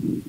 Mm-hmm.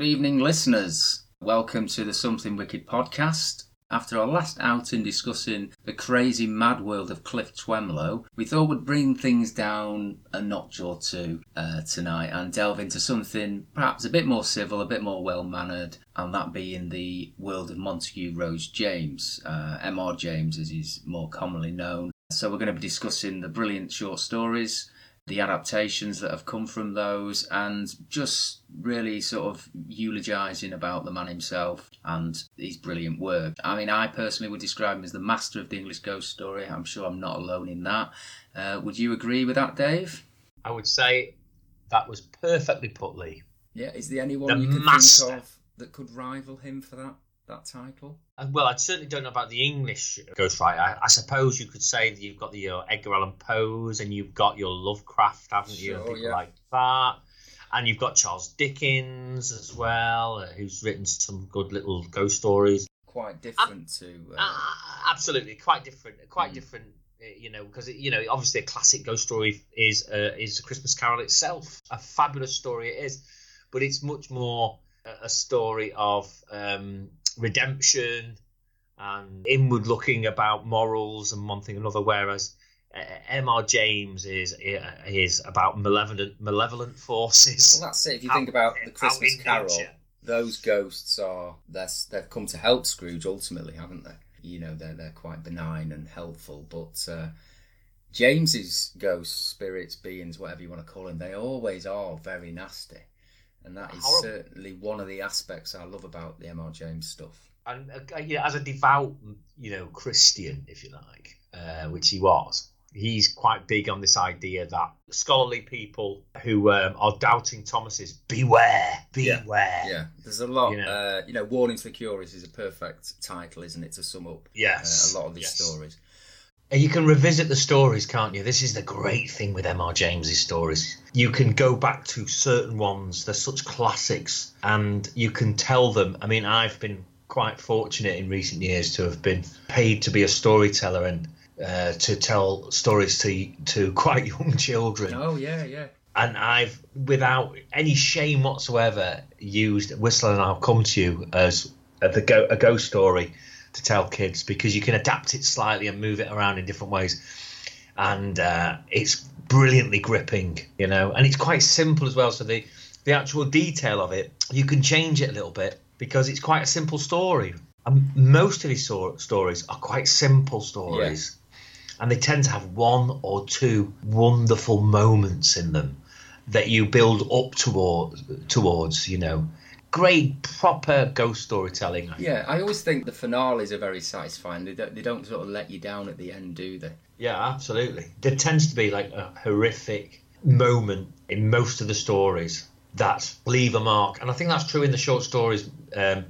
Good evening, listeners. Welcome to the Something Wicked podcast. After our last outing discussing the crazy mad world of Cliff Twemlow, we thought we'd bring things down a notch or two uh, tonight and delve into something perhaps a bit more civil, a bit more well mannered, and that being the world of Montague Rhodes James, uh, M.R. James as he's more commonly known. So, we're going to be discussing the brilliant short stories the adaptations that have come from those and just really sort of eulogizing about the man himself and his brilliant work. I mean, I personally would describe him as the master of the English ghost story. I'm sure I'm not alone in that. Uh, would you agree with that, Dave? I would say that was perfectly put, Lee. Yeah, is there anyone The you could master. think of that could rival him for that that title? Uh, Well, I certainly don't know about the English ghostwriter. I, I suppose you could say that you've got the uh, Edgar Allan Poe's and you've got your Lovecraft, haven't you? and Sure, people yeah. like that. And you've got Charles Dickens as well, uh, who's written some good little ghost stories. Quite different to. Uh, Uh, absolutely, quite different. Quite Mm. different. uh, You know, because you know, obviously, a classic ghost story is uh, is a Christmas Carol itself. A fabulous story it is, but it's much more a- a story of um, redemption and inward looking about morals and one thing another. Whereas uh, M.R. James is uh, is about malevolent malevolent forces. well, that's it. If you out- think about the Christmas Carol, nature. those ghosts are they've come to help Scrooge ultimately, haven't they? You know, they're they're quite benign and helpful, but uh, James's ghosts, spirits, beings, whatever you want to call them, they always are very nasty, and that is Horrible. certainly one of the aspects I love about the M.R. James stuff. and uh, you know, as a devout, you know, Christian, if you like, uh, which he was, he's quite big on this idea that scholarly people who um, are doubting Thomas's beware, beware. Yeah, there's a lot. You know. uh, you know, Warnings for Curious is a perfect title, isn't it, to sum up uh, Yes, a lot of these yes. stories. You can revisit the stories, can't you? This is the great thing with M.R. James's stories. You can go back to certain ones; they're such classics, and you can tell them. I mean, I've been quite fortunate in recent years to have been paid to be a storyteller and uh, to tell stories to to quite young children. Oh yeah, yeah. And I've, without any shame whatsoever, used Whistle and I'll come to you as a, the go, a ghost story to tell kids because you can adapt it slightly and move it around in different ways. And uh, it's brilliantly gripping, you know, and it's quite simple as well. So the, the actual detail of it, you can change it a little bit because it's quite a simple story. And most of his stor- stories are quite simple stories and they tend to have one or two wonderful moments in them that you build up toward, towards you know great proper ghost storytelling Yeah, I always think the finales are very satisfying. They don't, they don't sort of let you down at the end, do they? yeah absolutely there tends to be like a horrific moment in most of the stories that leave a mark and i think that's true in the short stories um,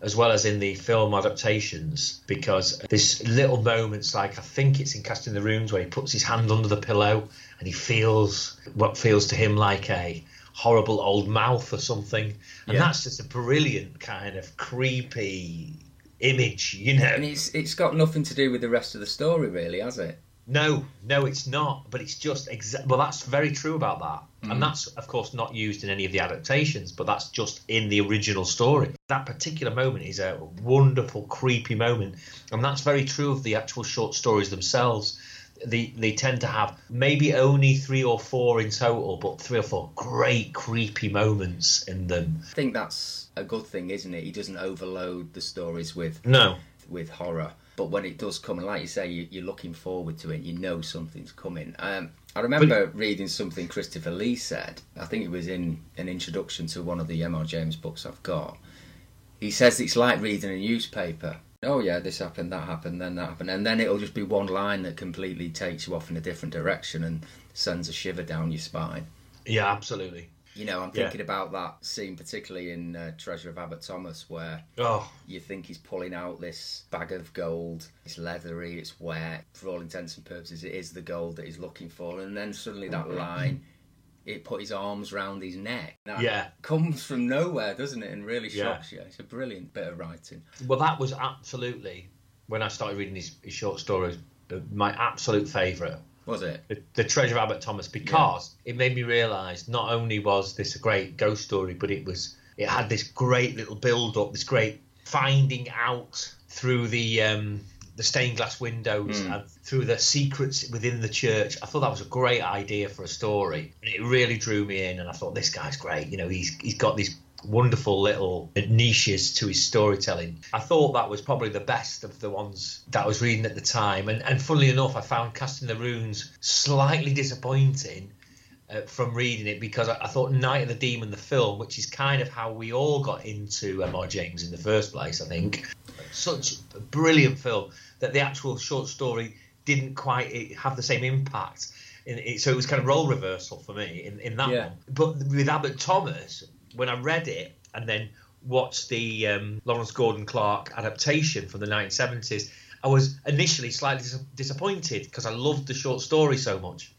as well as in the film adaptations because there's little moments like I think it's in Casting the Runes where he puts his hand under the pillow and he feels what feels to him like a horrible old mouth or something and Yeah. that's just a brilliant kind of creepy image you know And it's it's got nothing to do with the rest of the story, really, has it? no, no, it's not. But it's just exa- well, that's very true about that, and mm. that's of course not used in any of the adaptations, but that's just in the original story. That particular moment is a wonderful, creepy moment, and that's very true of the actual short stories themselves. They they tend to have maybe only three or four in total, but three or four great creepy moments in them. I think that's a good thing, isn't it? He doesn't overload the stories with No, with horror, but when it does come, and like you say, you, you're looking forward to it. You know something's coming. Um, I remember but, reading something Christopher Lee said. I think it was in an introduction to one of the M.R. James books I've got. He says it's like reading a newspaper. Oh yeah, this happened, that happened, then that happened, and then it'll just be one line that completely takes you off in a different direction and sends a shiver down your spine. Yeah, absolutely. You know, I'm thinking yeah. about that scene, particularly in uh, Treasure of Abbot Thomas, where oh. you think he's pulling out this bag of gold. It's leathery, it's wet. For all intents and purposes, it is the gold that he's looking for. And then suddenly that mm-hmm. line, it put his arms round his neck. That yeah. comes from nowhere, doesn't it? And really shocks yeah. you. It's a brilliant bit of writing. Well, that was absolutely, when I started reading his, his short stories, my absolute favourite was it? The, the Treasure of Abbot Thomas because yeah. it made me realise not only was this a great ghost story, but it was it had this great little build up, this great finding out through the um, the stained glass windows mm. and through the secrets within the church. I thought that was a great idea for a story. And it really drew me in, and I thought this guy's great. You know, he's he's got these wonderful little niches to his storytelling. I thought that was probably the best of the ones that I was reading at the time. And, and funnily enough, I found Casting the Runes slightly disappointing uh, from reading it because I, I, thought Night of the Demon, the film, which is kind of how we all got into M.R. James in the first place, I think, such a brilliant film that the actual short story didn't quite have the same impact. It, so it was kind of role reversal for me in, in that yeah. one. But with Abbot Thomas, when I read it and then watched the um, Lawrence Gordon Clark adaptation from the 1970s, I was initially slightly dis- disappointed because I loved the short story so much.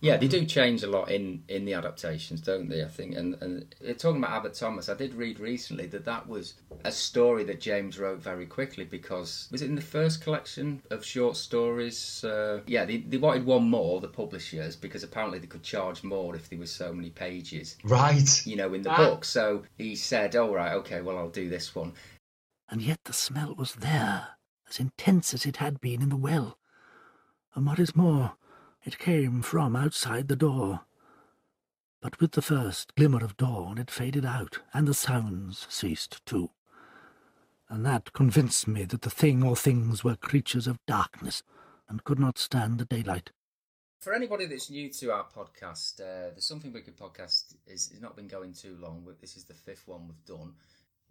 Yeah, they do change a lot in, in the adaptations, don't they? I think, and and talking about Abbot Thomas, I did read recently that that was a story that James wrote very quickly because was it in the first collection of short stories? Uh, yeah, they, they wanted one more, the publishers, because apparently they could charge more if there was so many pages. Right. You know, in the ah. book. So he said, "All oh, right, okay, well, I'll do this one." And yet the smell was there, as intense as it had been in the well. And what is more it came from outside the door. But with the first glimmer of dawn it faded out, and the sounds ceased too. And that convinced me that the thing or things were creatures of darkness, and could not stand the daylight. For anybody that's new to our podcast, uh, the Something Wicked podcast is, has not been going too long. This is the fifth one we've done.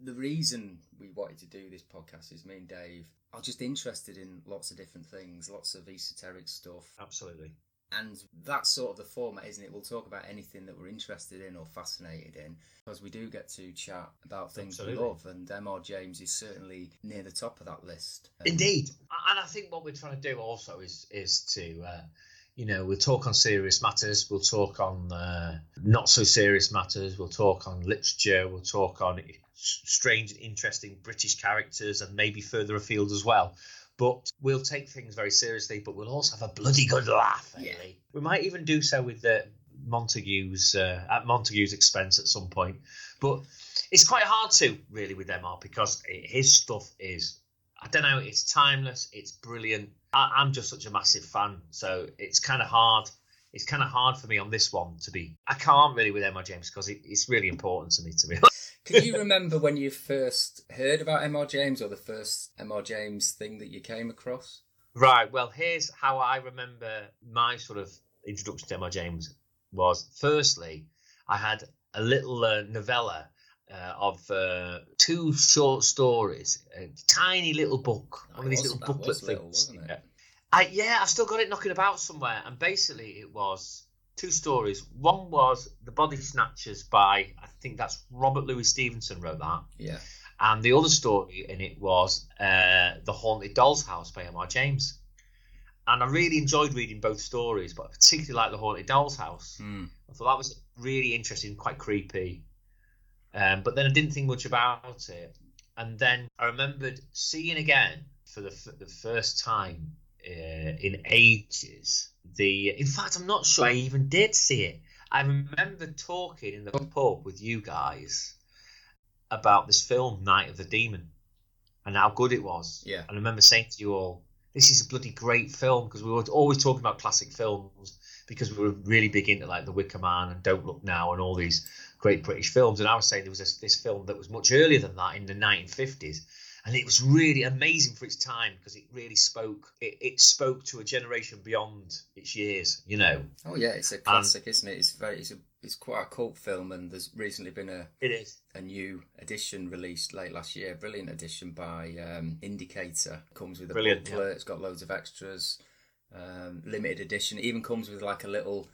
The reason we wanted to do this podcast is me and Dave are just interested in lots of different things, lots of esoteric stuff. Absolutely and that's sort of the format, isn't it? We'll talk about anything that we're interested in or fascinated in, because we do get to chat about things Absolutely. we love, and M.R. James is certainly near the top of that list. Um, Indeed, and I think what we're trying to do also is is to. Uh, you know, we'll talk on serious matters, we'll talk on uh, not so serious matters, we'll talk on literature, we'll talk on strange, and interesting British characters, and maybe further afield as well but we'll take things very seriously, but we'll also have a bloody good laugh. Yeah. We might even do so with the Montague's uh, at Montague's expense at some point. But it's quite hard to really with MR because his stuff is I don't know, it's timeless, it's brilliant. I, am just such a massive fan, so it's kind of hard. It's kind of hard for me on this one to be. I can't really with M.R. James because it, it's really important to me to be honest. Can you remember when you first heard about M.R. James or the first M.R. James thing that you came across? Right. Well, here's how I remember my sort of introduction to M.R. James was firstly, I had a little uh, novella uh, of uh, two short stories, a tiny little book, one of these little booklet things. Little, I, yeah, I've still got it knocking about somewhere, and basically it was two stories. One was The Body Snatchers by, I think that's Robert Louis Stevenson wrote that. Yeah. And the other story in it was uh, The Haunted Doll's House by M.R. James. And I really enjoyed reading both stories, but I particularly like The Haunted Doll's House. Mm. I thought that was really interesting, quite creepy. Um, but then I didn't think much about it. And then I remembered seeing again for the, f- the first time uh, in ages the. In fact, I'm not sure I even did see it. I remember talking in the pub with you guys about this film, Night of the Demon, and how good it was. Yeah. And I remember saying to you all, "This is a bloody great film," because we were always talking about classic films because we were really big into like The Wicker Man and Don't Look Now and all these great British films. And I was saying there was this, this film that was much earlier than that in the 1950s and it was really amazing for its time because it really spoke. It, it spoke to a generation beyond its years. You know. Oh yeah, it's a classic, um, isn't it? It's very, it's a, it's quite a cult film, and there's recently been a it is a new edition released late last year. Brilliant edition by um, Indicator. Comes with a Brilliant, booklet. Yeah. It's got loads of extras. Um, limited edition. It even comes with like a little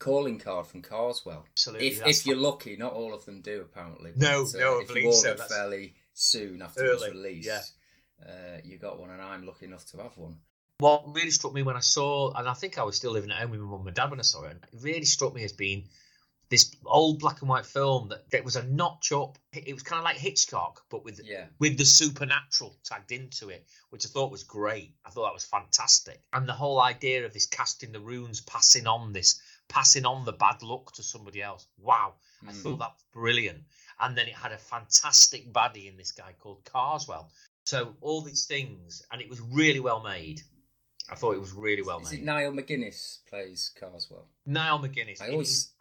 calling card from Karswell. Absolutely. If, if you're lucky, not all of them do apparently. No, but, uh, no, I if you ordered so. fairly soon after Early, its release, yeah. uh, you got one, and I'm lucky enough to have one. What really struck me when I saw, and I think I was still living at home with my mum and dad when I saw it, it really struck me as being this old black and white film that, that was a notch up. It was kind of like Hitchcock, but with yeah. with the supernatural tagged into it, which I thought was great. I thought that was fantastic, and the whole idea of this casting the runes, passing on this, passing on the bad luck to somebody else. Wow, mm. I thought that was brilliant. And then it had a fantastic baddie in this guy called Karswell. So all these things, and it was really well made. I thought it was really well Is made. It Niall MacGinnis plays Karswell. Niall MacGinnis. I always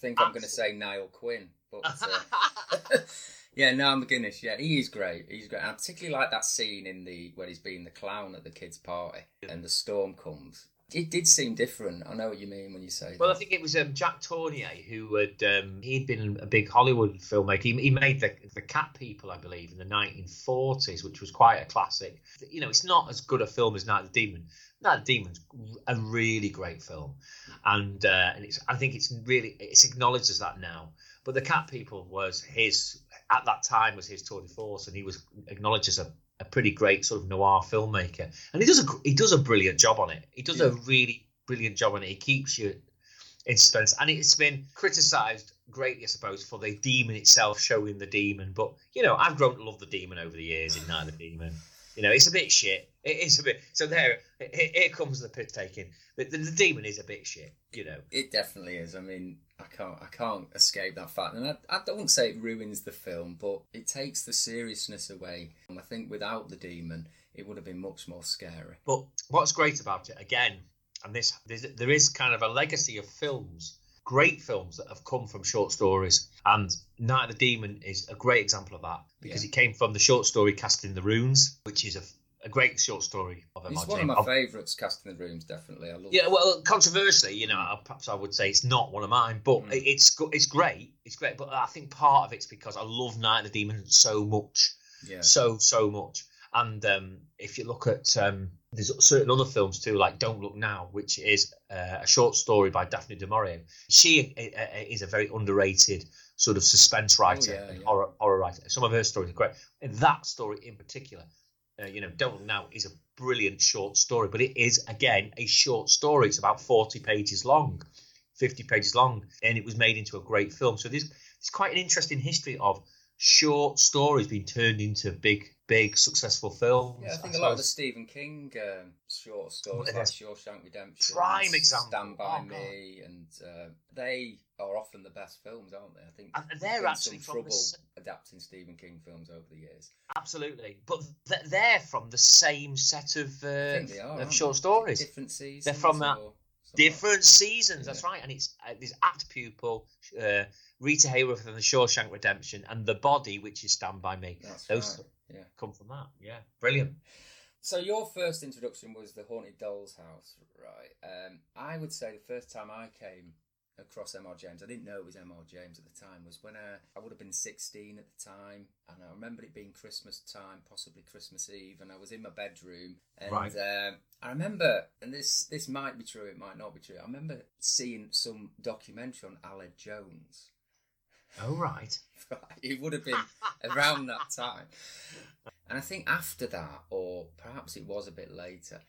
think I'm going to say Niall Quinn, but uh, yeah, Niall MacGinnis. Yeah, he is great. He's great. And I particularly like that scene in the where he's being the clown at the kids' party, and the storm comes. It did seem different. I know what you mean when you say. Well, that. I think it was um, Jack Tourneur who had um, he'd been a big Hollywood filmmaker. He, he, made the the Cat People, I believe, in the 1940s, which was quite a classic. You know, it's not as good a film as Night of the Demon. Night of the Demon's a really great film, and uh, and it's I think it's really it's acknowledged as that now. But the Cat People was his at that time was his tour de force, and he was acknowledged as a a pretty great sort of noir filmmaker, and he does a he does a brilliant job on it. He does yeah. a really brilliant job on it. He keeps you in suspense, and it's been criticised greatly, I suppose, for the demon itself showing the demon. But you know, I've grown to love the demon over the years in Night of the Demon. You know, it's a bit shit. It is a bit. So there, here comes the piss taking. The, the, the, demon is a bit shit. You know, it definitely is. I mean, I can't, I can't escape that fact, and I, I don't say it ruins the film, but it takes the seriousness away. And I think without the demon, it would have been much more scary. But what's great about it, again, and this, there is kind of a legacy of films great films that have come from short stories. And Night of the Demon is a great example of that because yeah. it came from the short story Casting the Runes, which is a, a great short story of It's one of my favourites, Casting the Runes, definitely. I love Yeah, well, controversially, you know, perhaps I would say it's not one of mine, but mm. it's it's great. It's great. But I think part of it's because I love Night of the Demon so much. Yeah. So, so much. And um, if you look at um, there's certain other films too, like Don't Look Now, which is uh, a short story by Daphne du Maurier. She uh, uh, is a very underrated sort of suspense writer, oh, yeah, yeah. Horror, horror writer. Some of her stories are great. And that story in particular, uh, you know, Don't Look Now is a brilliant short story, but it is again a short story. It's about 40 pages long, 50 pages long, and it was made into a great film. So there's, there's quite an interesting history of short stories being turned into big big successful films. Yeah, I think I a lot of the Stephen King um, short stories, like Shawshank Redemption, prime example, Stand by oh, Me, and uh, they are often the best films, aren't they? I think and they're actually some trouble the... adapting Stephen King films over the years. Absolutely, but they're from the same set of uh, are, of short stories. Different seasons. They're from that. Different seasons, yeah. that's right, and it's uh, there's Apt Pupil, uh, Rita Hayworth and the Shawshank Redemption, and The Body, which is Stand by Me. That's Those right yeah, come from that. Yeah, brilliant. So your first introduction was the Haunted Doll's House, right? Um, I would say the first time I came across M.R. James, I didn't know it was M.R. James at the time, was when I, I would have been 16 at the time, and I remember it being Christmas time, possibly Christmas Eve, and I was in my bedroom, and right. um, I remember, and this this might be true, it might not be true. I remember seeing some documentary on Aled Jones, Oh, right. it would have been around that time. And I think after that, or perhaps it was a bit later,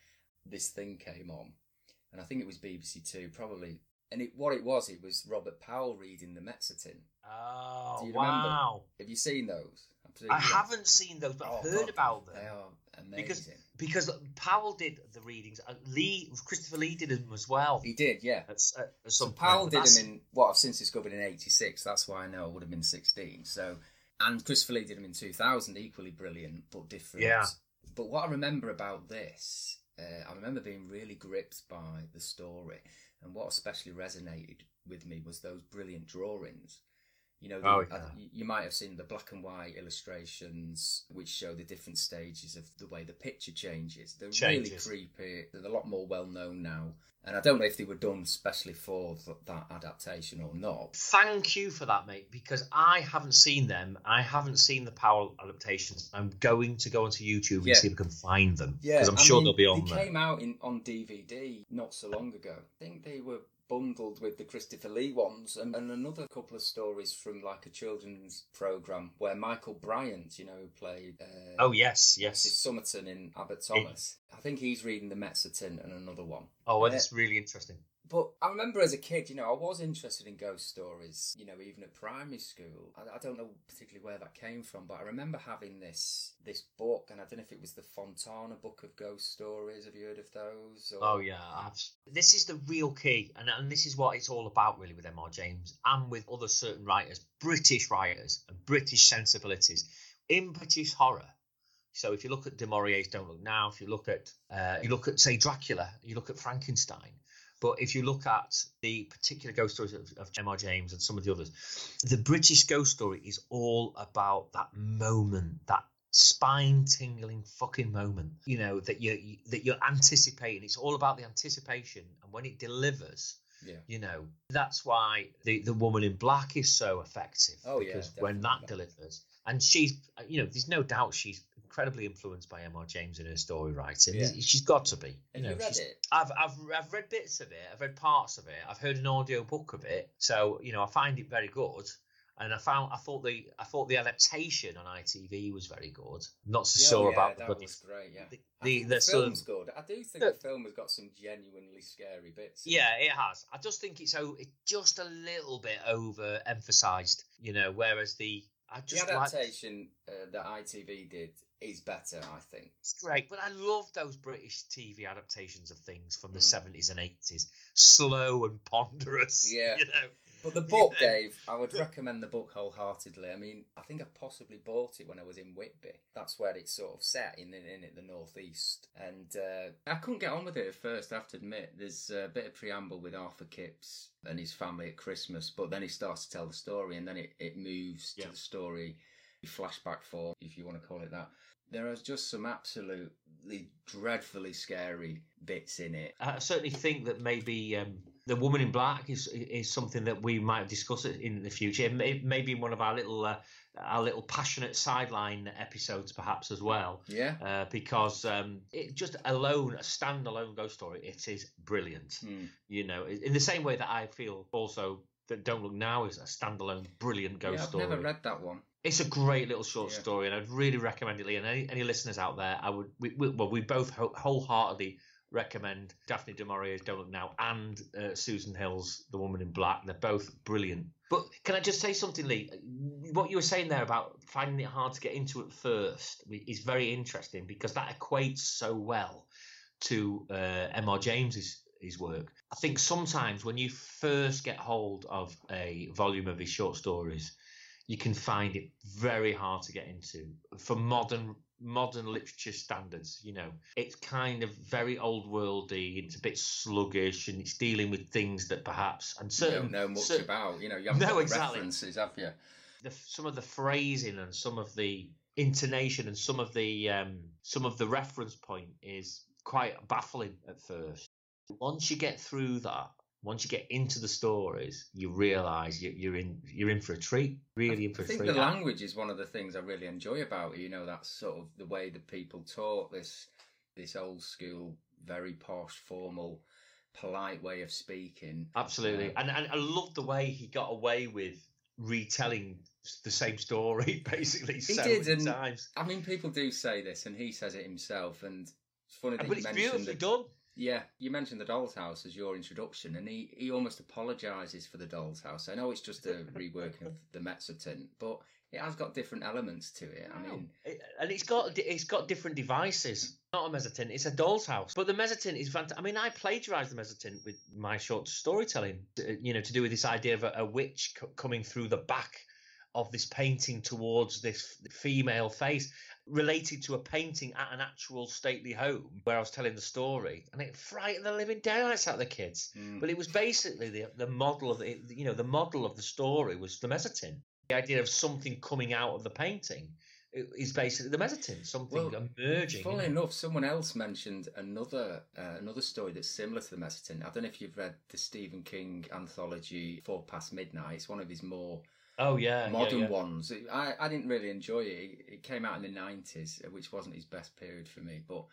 this thing came on. And I think it was BBC Two, probably. And it, what it was, it was Robert Powell reading the Mezzotint. Oh, Do you wow. Remember? Have you seen those? I haven't seen those, but oh, I've heard God, about them. They are amazing. Because, because Powell did the readings. Lee, Christopher Lee did them as well. He did, yeah. At, at so Powell did them in what I've since discovered in '86. That's why I know I would have been 16. So, and Christopher Lee did them in 2000, equally brilliant but different. Yeah. But what I remember about this, uh, I remember being really gripped by the story, and what especially resonated with me was those brilliant drawings You know, the, Oh, uh, yeah. you you might have seen the black and white illustrations which show the different stages of the way the picture changes. They're Changes. really creepy. They're a lot more well known now. And I don't know if they were done specially for th- that adaptation or not. Thank you for that, mate, because I haven't seen them. I haven't seen the Powell adaptations. I'm going to go onto YouTube and Yeah. see if I can find them. Yeah, Because I'm I sure mean, they'll be on They there. came out in on DVD not so long ago. I think they were bundled with the Christopher Lee ones and, and another couple of stories from like a children's program where Michael Bryant, you know, who played uh, Oh, yes, yes. Somerton in Abbot Thomas. I think he's reading the Mezzotint and another one. Oh, Uh, that's really interesting. But I remember as a kid, you know, I was interested in ghost stories, you know, even at primary school. I, I don't know particularly where that came from, but I remember having this this book, and I don't know if it was the Fontana Book of Ghost Stories. Have you heard of those? Or... Oh yeah, I've, this is the real key, and and this is what it's all about really with M.R. James and with other certain writers, British writers and British sensibilities in British horror. So if you look at Du Maurier's Don't Look Now, if you look at uh, you look at say Dracula, you look at Frankenstein. But if you look at the particular ghost stories of, of M.R. James and some of the others, the British ghost story is all about that moment, that spine tingling fucking moment you know that you you- that you're anticipating it's all about the anticipation and when it delivers Yeah. you know that's why the the woman in black is so effective Oh, yeah, because when that delivers and she's you know there's no doubt she's incredibly influenced by Mr James in her story writing Yeah. she's got to be Have know you read it? I've, I've I've read bits of it. I've read parts of it. I've heard an audio book of it. So you know, I find it very good. And I found I thought the I thought the adaptation on ITV was very good. Not so Yeah, sure oh, yeah, about the that bloody was great. Yeah, the, I the, the the sort film's of good. I do think the- the film has got some genuinely scary bits. yeah, it has. I just think it's o- it's just a little bit over emphasized, you know. Whereas the I The just like adaptation uh, that ITV did is better, I think. It's great, but I love those British TV adaptations of things from the Mm. seventies and eighties. Slow and ponderous. Yeah. you know. But the book. Dave, I would recommend the book wholeheartedly. I mean, I think I possibly bought it when I was in Whitby. That's where it's sort of set in in, in it, the northeast. And uh, I couldn't get on with it at first. I have to admit, there's a bit of preamble with Arthur Kipps and his family at Christmas, but then he starts to tell the story, and then it, it moves Yeah. to the story flashback form, if you want to call it that. There are just some absolutely dreadfully scary bits in it. I certainly think that maybe um, the woman in black is is something that we might discuss it in the future. May, maybe in one of our little uh, our little passionate sideline episodes, perhaps as well. Yeah. Uh, because um, it just alone a standalone ghost story, it is brilliant. Hmm. You know, in the same way that I feel also that Don't Look Now is a standalone brilliant ghost yeah, I've story. never read that one. It's a great little short Yeah. story, and I'd really recommend it. Lee, And any, any listeners out there, I would. We, we, well, we both whole- wholeheartedly recommend Daphne du Maurier's Don't Look Now and uh, Susan Hill's The Woman in Black. They're both brilliant. But can I just say something, Lee? What you were saying there about finding it hard to get into at first is very interesting because that equates so well to uh, M.R. James's his work. I think sometimes when you first get hold of a volume of his short stories, you can find it very hard to get into for modern modern literature standards. You know, it's kind of very old worldy. It's a bit sluggish, and it's dealing with things that perhaps and You certain don't know much cer- about. You know, you haven't No, got exactly. references, have you? the, some of the phrasing and some of the intonation and some of the um, some of the reference point is quite baffling at first. Once you get through that, once you get into the stories, you realise you, you're in you're in for a treat. Really in for I a think treat. the language is one of the things I really enjoy about it. You know, that's sort of the way that people talk. This this old school, very posh, formal, polite way of speaking. Absolutely, Yeah. and, and I love the way he got away with retelling the same story basically so did, and- times. I mean, people do say this, and he says it himself. And it's funny that But it's mentioned beautifully the, done. Yeah, you mentioned the Doll's House as your introduction, and he, he almost apologises for the Doll's House. I know it's just a reworking of the Mezzotint, but it has got different elements to it. I mean, It- and it's got it's got different devices. Not a mezzotint, it's a doll's house. But the mezzotint is fantastic. I mean, I plagiarised the mezzotint with my short storytelling. uh, You know, to do with this idea of a, a witch co- coming through the back of this painting towards this female face related to a painting at an actual stately home where I was telling the story, and it frightened the living daylights out of the kids. Mm. But it was basically the the model of the you know the model of the story was the mezzotint. The idea of something coming out of the painting is basically the mezzotint, something Well, emerging. Funnily you know. enough, someone else mentioned another uh, another story that's similar to the Mezzotint. I don't know if you've read the Stephen King anthology Four Past Midnight. It's one of his more Oh yeah, modern yeah, yeah. ones. I, I didn't really enjoy it. it. It came out in the nineties, which wasn't his best period for me. But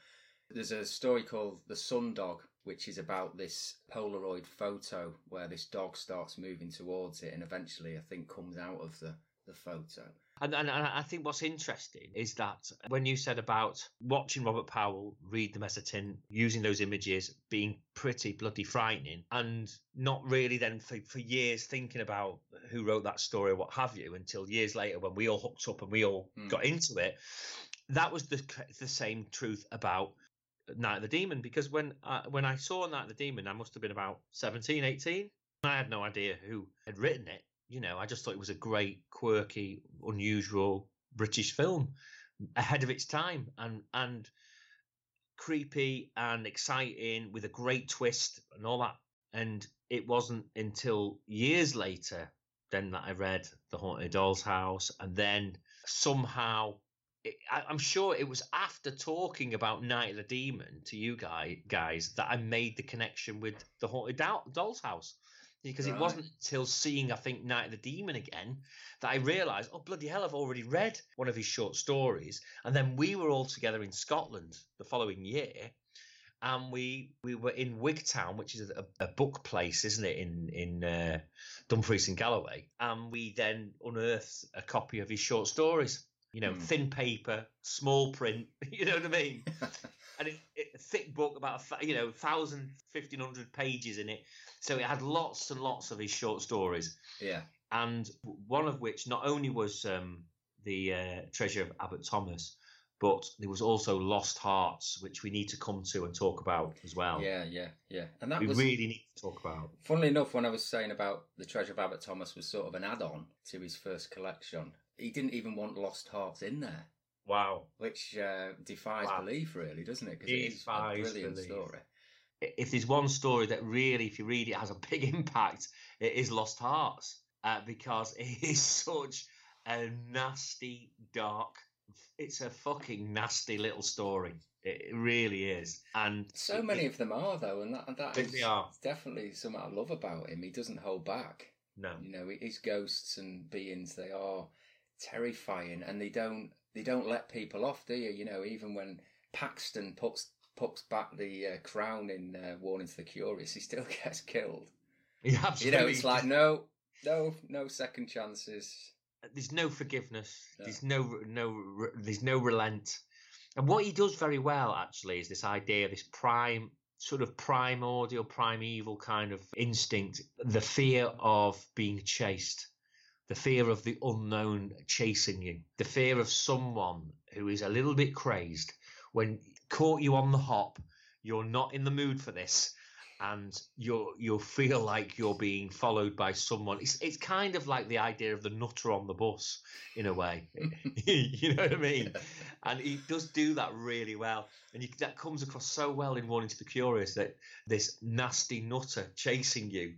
there's a story called The Sun Dog, which is about this Polaroid photo where this dog starts moving towards it, and eventually, I think, comes out of the the photo. And, and, and I think what's interesting is that when you said about watching Robert Powell read the Mezzotint, using those images, being pretty bloody frightening, and not really then for, for years thinking about who wrote that story or what have you, until years later when we all hooked up and we all Hmm. got into it, that was the the same truth about Night of the Demon. Because when I, when I saw Night of the Demon, I must have been about 17, 18. I had no idea who had written it. You know, I just thought it was a great, quirky, unusual British film ahead of its time and and creepy and exciting with a great twist and all that. And it wasn't until years later then that I read The Haunted Doll's House, and then somehow. I'm sure it was after talking about Night of the Demon to you guy, guys that I made the connection with The Haunted Doll's House because it wasn't until seeing I think Night of the Demon again that I realised, oh bloody hell, I've already read one of his short stories. And then we were all together in Scotland the following year, and we we were in Wigtown, which is a, a book place, isn't it, in in uh, Dumfries and Galloway, and we then unearthed a copy of his short stories. You know, Hmm. thin paper, small print. You know what I mean? and it, it, a thick book about you know thousand fifteen hundred pages in it. So it had lots and lots of his short stories. Yeah. and one of which not only was um, the uh, treasure of Abbot thomas but there was also lost hearts which we need to come to and talk about as well. Yeah, yeah, yeah. And that we was really need to talk about. Funnily enough, when I was saying about the Treasure of Abbot Thomas was sort of an add-on to his first collection, he didn't even want Lost Hearts in there, wow which uh, defies Wow. belief, really, doesn't it? Because it is a brilliant belief. story. if there's one story that really, if you read it, has a big impact, it is Lost Hearts uh, because it is such a nasty, dark. It's a fucking nasty little story. It really is, and So many of them are, though, and that, and that is definitely something I love about him. He doesn't hold back. no, You know, his ghosts and beings, they are terrifying, and they don't they don't let people off, do you? You know, even when Paxton puts puts back the uh, crown in uh, Warning to the Curious, he still gets killed. Yeah, You know, it's like no, no, no second chances. there's no forgiveness. No. There's no no there's no relent. And what he does very well actually is this idea, this prime sort of primordial, primeval kind of instinct, the fear of being chased, the fear of the unknown chasing you, the fear of someone who is a little bit crazed when caught you on the hop, you're not in the mood for this. And you'll you'll feel like you're being followed by someone. It's it's kind of like the idea of the nutter on the bus, in a way. you know what I mean? And he does do that really well, and you, that comes across so well in Warning to the Curious that this nasty nutter chasing you,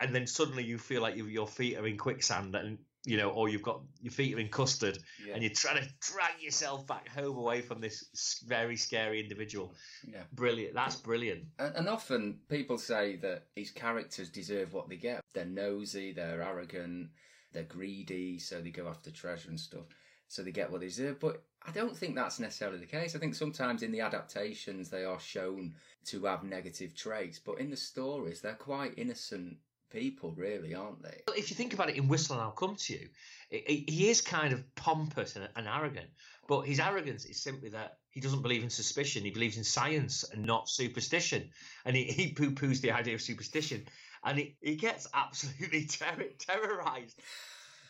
and then suddenly you feel like you, your feet are in quicksand, and you know, or you've got your feet are in custard, Yeah. and you're trying to drag yourself back home away from this very scary individual. Yeah. Brilliant. That's brilliant. And, and often people say that these characters deserve what they get. They're nosy, they're arrogant, they're greedy, so they go after treasure and stuff. So they get what they deserve. But I don't think that's necessarily the case. I think sometimes in the adaptations they are shown to have negative traits, but in the stories they're quite innocent people, really, aren't they? If you think about it in Whistle and I'll Come to You, he is kind of pompous and, and arrogant, but his arrogance is simply that he doesn't believe in suspicion. He believes in science and not superstition. And he, he poo poos the idea of superstition. And he, he gets absolutely terror, terrorized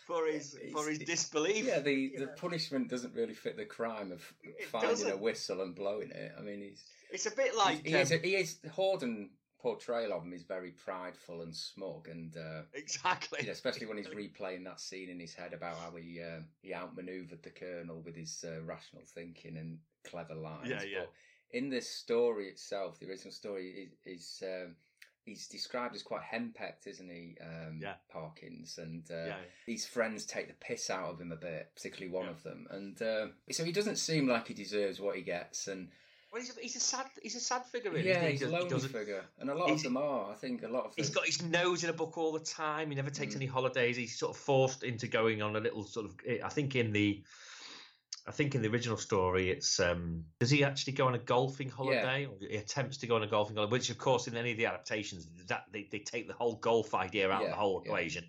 for his, It's- for his disbelief. Yeah, the, the punishment doesn't really fit the crime of It finding a whistle and blowing it. I mean, he's It's a bit like. he, is, um, he is Hordern portrayal of him is very prideful and smug, and uh, exactly, you know, especially when he's replaying that scene in his head about how he uh, he outmaneuvered the colonel with his uh, rational thinking and clever lines. Yeah, yeah. But in this story itself, the original story is, is um, he's described as quite henpecked, isn't he? Um, Yeah. Parkins, and uh, Yeah. his friends take the piss out of him a bit, particularly one Yeah. of them, and uh, so he doesn't seem like he deserves what he gets, and Well, he's a, he's a sad he's a sad figure. Really, yeah, isn't he? he's a lonely figure, and a lot of them are. I think a lot of them. He's got his nose in a book all the time. He never takes Mm. any holidays. He's sort of forced into going on a little sort of. I think in the, I think in the original story, it's um, does he actually go on a golfing holiday? Or he attempts to go on a golfing holiday, which of course in any of the adaptations that they, they take the whole golf idea out of Yeah, the whole yeah. equation,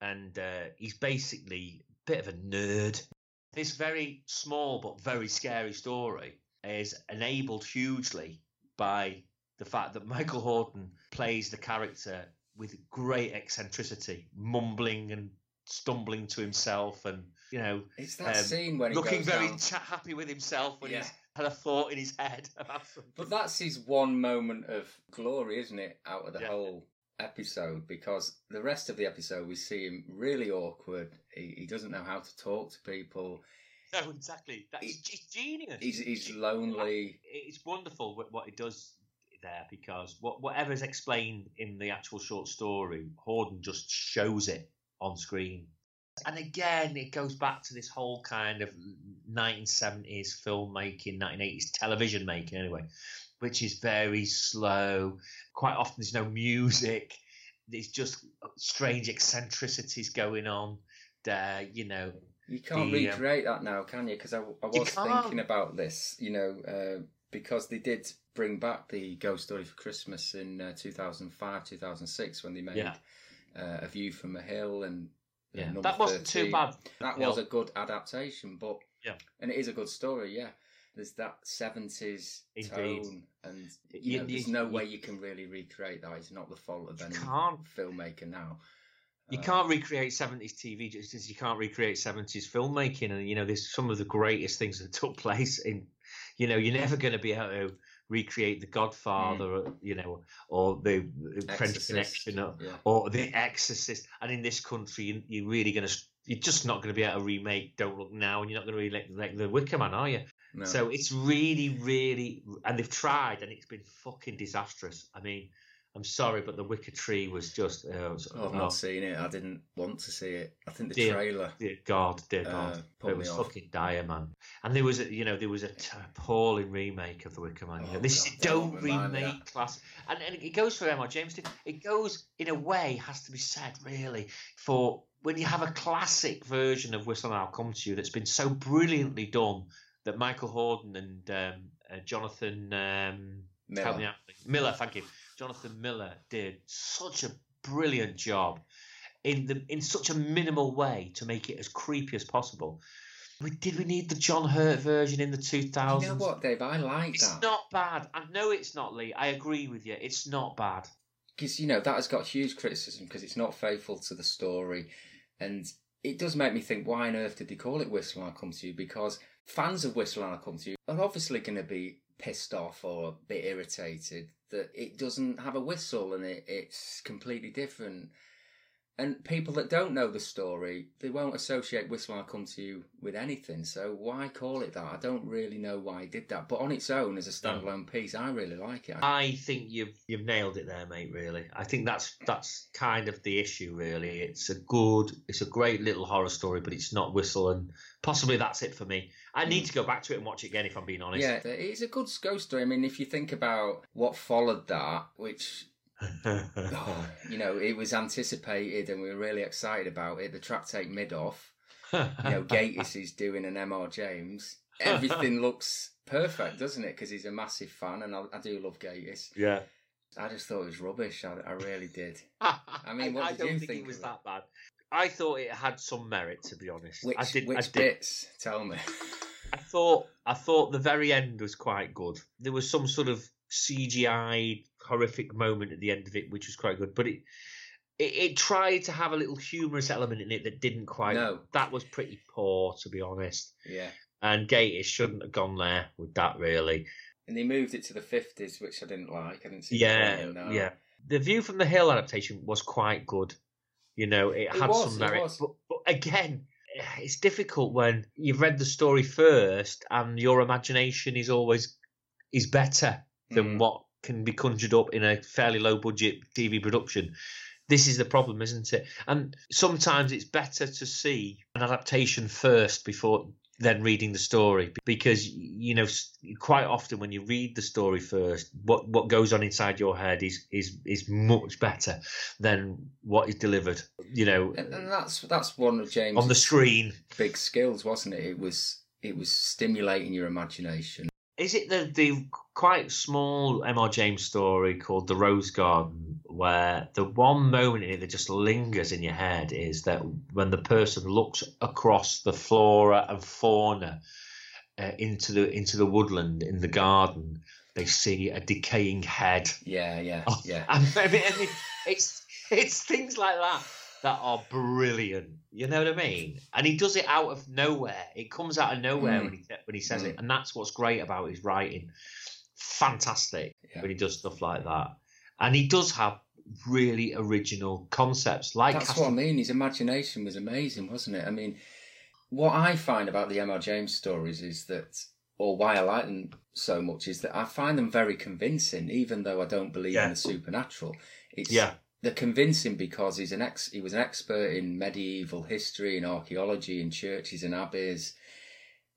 and uh, he's basically a bit of a nerd. This very small but very scary story is enabled hugely by the fact that Michael Hordern plays the character with great eccentricity, mumbling and stumbling to himself, and you know, It's that um, scene when he looking very down- happy with himself when Yeah. he's had a thought in his head about something. But that's his one moment of glory, isn't it, out of the Yeah. whole episode? Because the rest of the episode, we see him really awkward. He, he doesn't know how to talk to people. no, exactly. That's He- it's genius. He's, he's lonely. It's wonderful what, what he does there because what, whatever's explained in the actual short story, Hordern just shows it on screen. And again, it goes back to this whole kind of 1970s filmmaking, 1980s television making, anyway, which is very slow. Quite often, there's no music. There's just strange eccentricities going on there, you know. You can't The, um, recreate that now, can you? Because I, I was thinking about this, you know, uh, because they did bring back the Ghost Story for Christmas in uh, 2005, 2006 when they made Yeah. uh, A View from a Hill and Yeah, that wasn't 13. too bad. That was a good adaptation, but Yeah. and it is a good story. Yeah, there's that seventies tone, and you You- know, there's you- no way you can really recreate that. It's not the fault of any can't. filmmaker now. You Uh, can't recreate 70s TV just as you can't recreate 70s filmmaking. And, you know, there's some of the greatest things that took place in, you know, you're never going to be able to recreate The Godfather, or, you know, or the French Connection, or, yeah. or The Exorcist. And in this country, you, you're really going to, you're just not going to be able to remake Don't Look Now, and you're not going to remake like, The Wicker Man, are you? No. So it's really, really, and they've tried, and it's been fucking disastrous. I mean, I'm sorry, but The Wicker Tree was just, uh, was- Oh, I've not seen it. I didn't want to see it. I think the Dear- trailer. Dear God, dear Uh, God, put it was off. fucking dire, man. And there was a, you know, there was a t- appalling remake of The Wicker Man. Oh, this God, don't don't remake class, and, and it goes for M.R. James. It goes in a way, has to be said, really, for when you have a classic version of Whistle and I'll Come to You that's been so brilliantly done that Michael Hordern and um, uh, Jonathan um, Miller. help me out, Miller, thank you, Jonathan Miller did such a brilliant job in the in such a minimal way to make it as creepy as possible. We, did we need the John Hurt version in the two thousands? You know what, Dave? I like It's that It's not bad. I know it's not Lee. I agree with you. It's not bad. because you know that has got huge criticism because it's not faithful to the story, and it does make me think why on earth did they call it Whistle and I'll Come to You? Because fans of Whistle and I'll Come to You are obviously going to be pissed off or a bit irritated that it doesn't have a whistle and it, it's completely different. And people that don't know the story, they won't associate Whistle I'll Come to You with anything. So why call it that? I don't really know why he did that. But on its own, as a standalone piece, I really like it. I think you've you've nailed it there, mate. Really, I think that's that's kind of the issue. Really, it's a good, it's a great little horror story, but it's not whistle, and possibly that's it for me. I need mm. to go back to it and watch it again, if I'm being honest. Yeah, it's a good ghost story. I mean, if you think about what followed that, which oh, you know, it was anticipated and we were really excited about it. The Tractate Middoth, you know, Gatiss is doing an MR James. Everything looks perfect, doesn't it? Because he's a massive fan, and I, I do love Gatiss. yeah. I just thought it was rubbish. I, I really did. I mean, what I did don't you think, think it was that bad. I thought it had some merit, to be honest. Which I did. which I did. bits? Tell me. I thought I thought the very end was quite good. There was some sort of CGI horrific moment at the end of it, which was quite good. But it it, it tried to have a little humorous element in it that didn't quite. No. That was pretty poor, to be honest. Yeah. And Gatiss shouldn't have gone there with that, really. And they moved it to the fifties, which I didn't like. I didn't see. Yeah, that. yeah. The View from the Hill adaptation was quite good. You know, it, It had was, some it merit, but, but again, it's difficult when you've read the story first and your imagination is always is better than Mm. what can be conjured up in a fairly low budget TV production. This is the problem, isn't it? And sometimes it's better to see an adaptation first before then reading the story because you know quite often when you read the story first what what goes on inside your head is is is much better than what is delivered you know And, and that's that's one of James' on the screen big skills, wasn't it? It was it was stimulating your imagination. Is it the the quite small M.R. James story called The Rose Garden, where the one moment in it that just lingers in your head is that when the person looks across the flora and fauna uh, into the into the woodland in the garden, they see a decaying head. Yeah, yeah, Oh, yeah. And, I mean, I mean, it's it's things like that that are brilliant. You know what I mean? And he does it out of nowhere. It comes out of nowhere Mm. when he when he says Mm. it, and that's what's great about his writing. Fantastic Yeah. when he does stuff like that, and he does have really original concepts like That's Castle- what I mean. His imagination was amazing, wasn't it? I mean, what I find about the M.R. James stories is that, or why I like them so much, is that I find them very convincing, even though I don't believe Yeah. in the supernatural. It's, Yeah. They're convincing because he's an ex. He was an expert in medieval history and archaeology in churches and abbeys,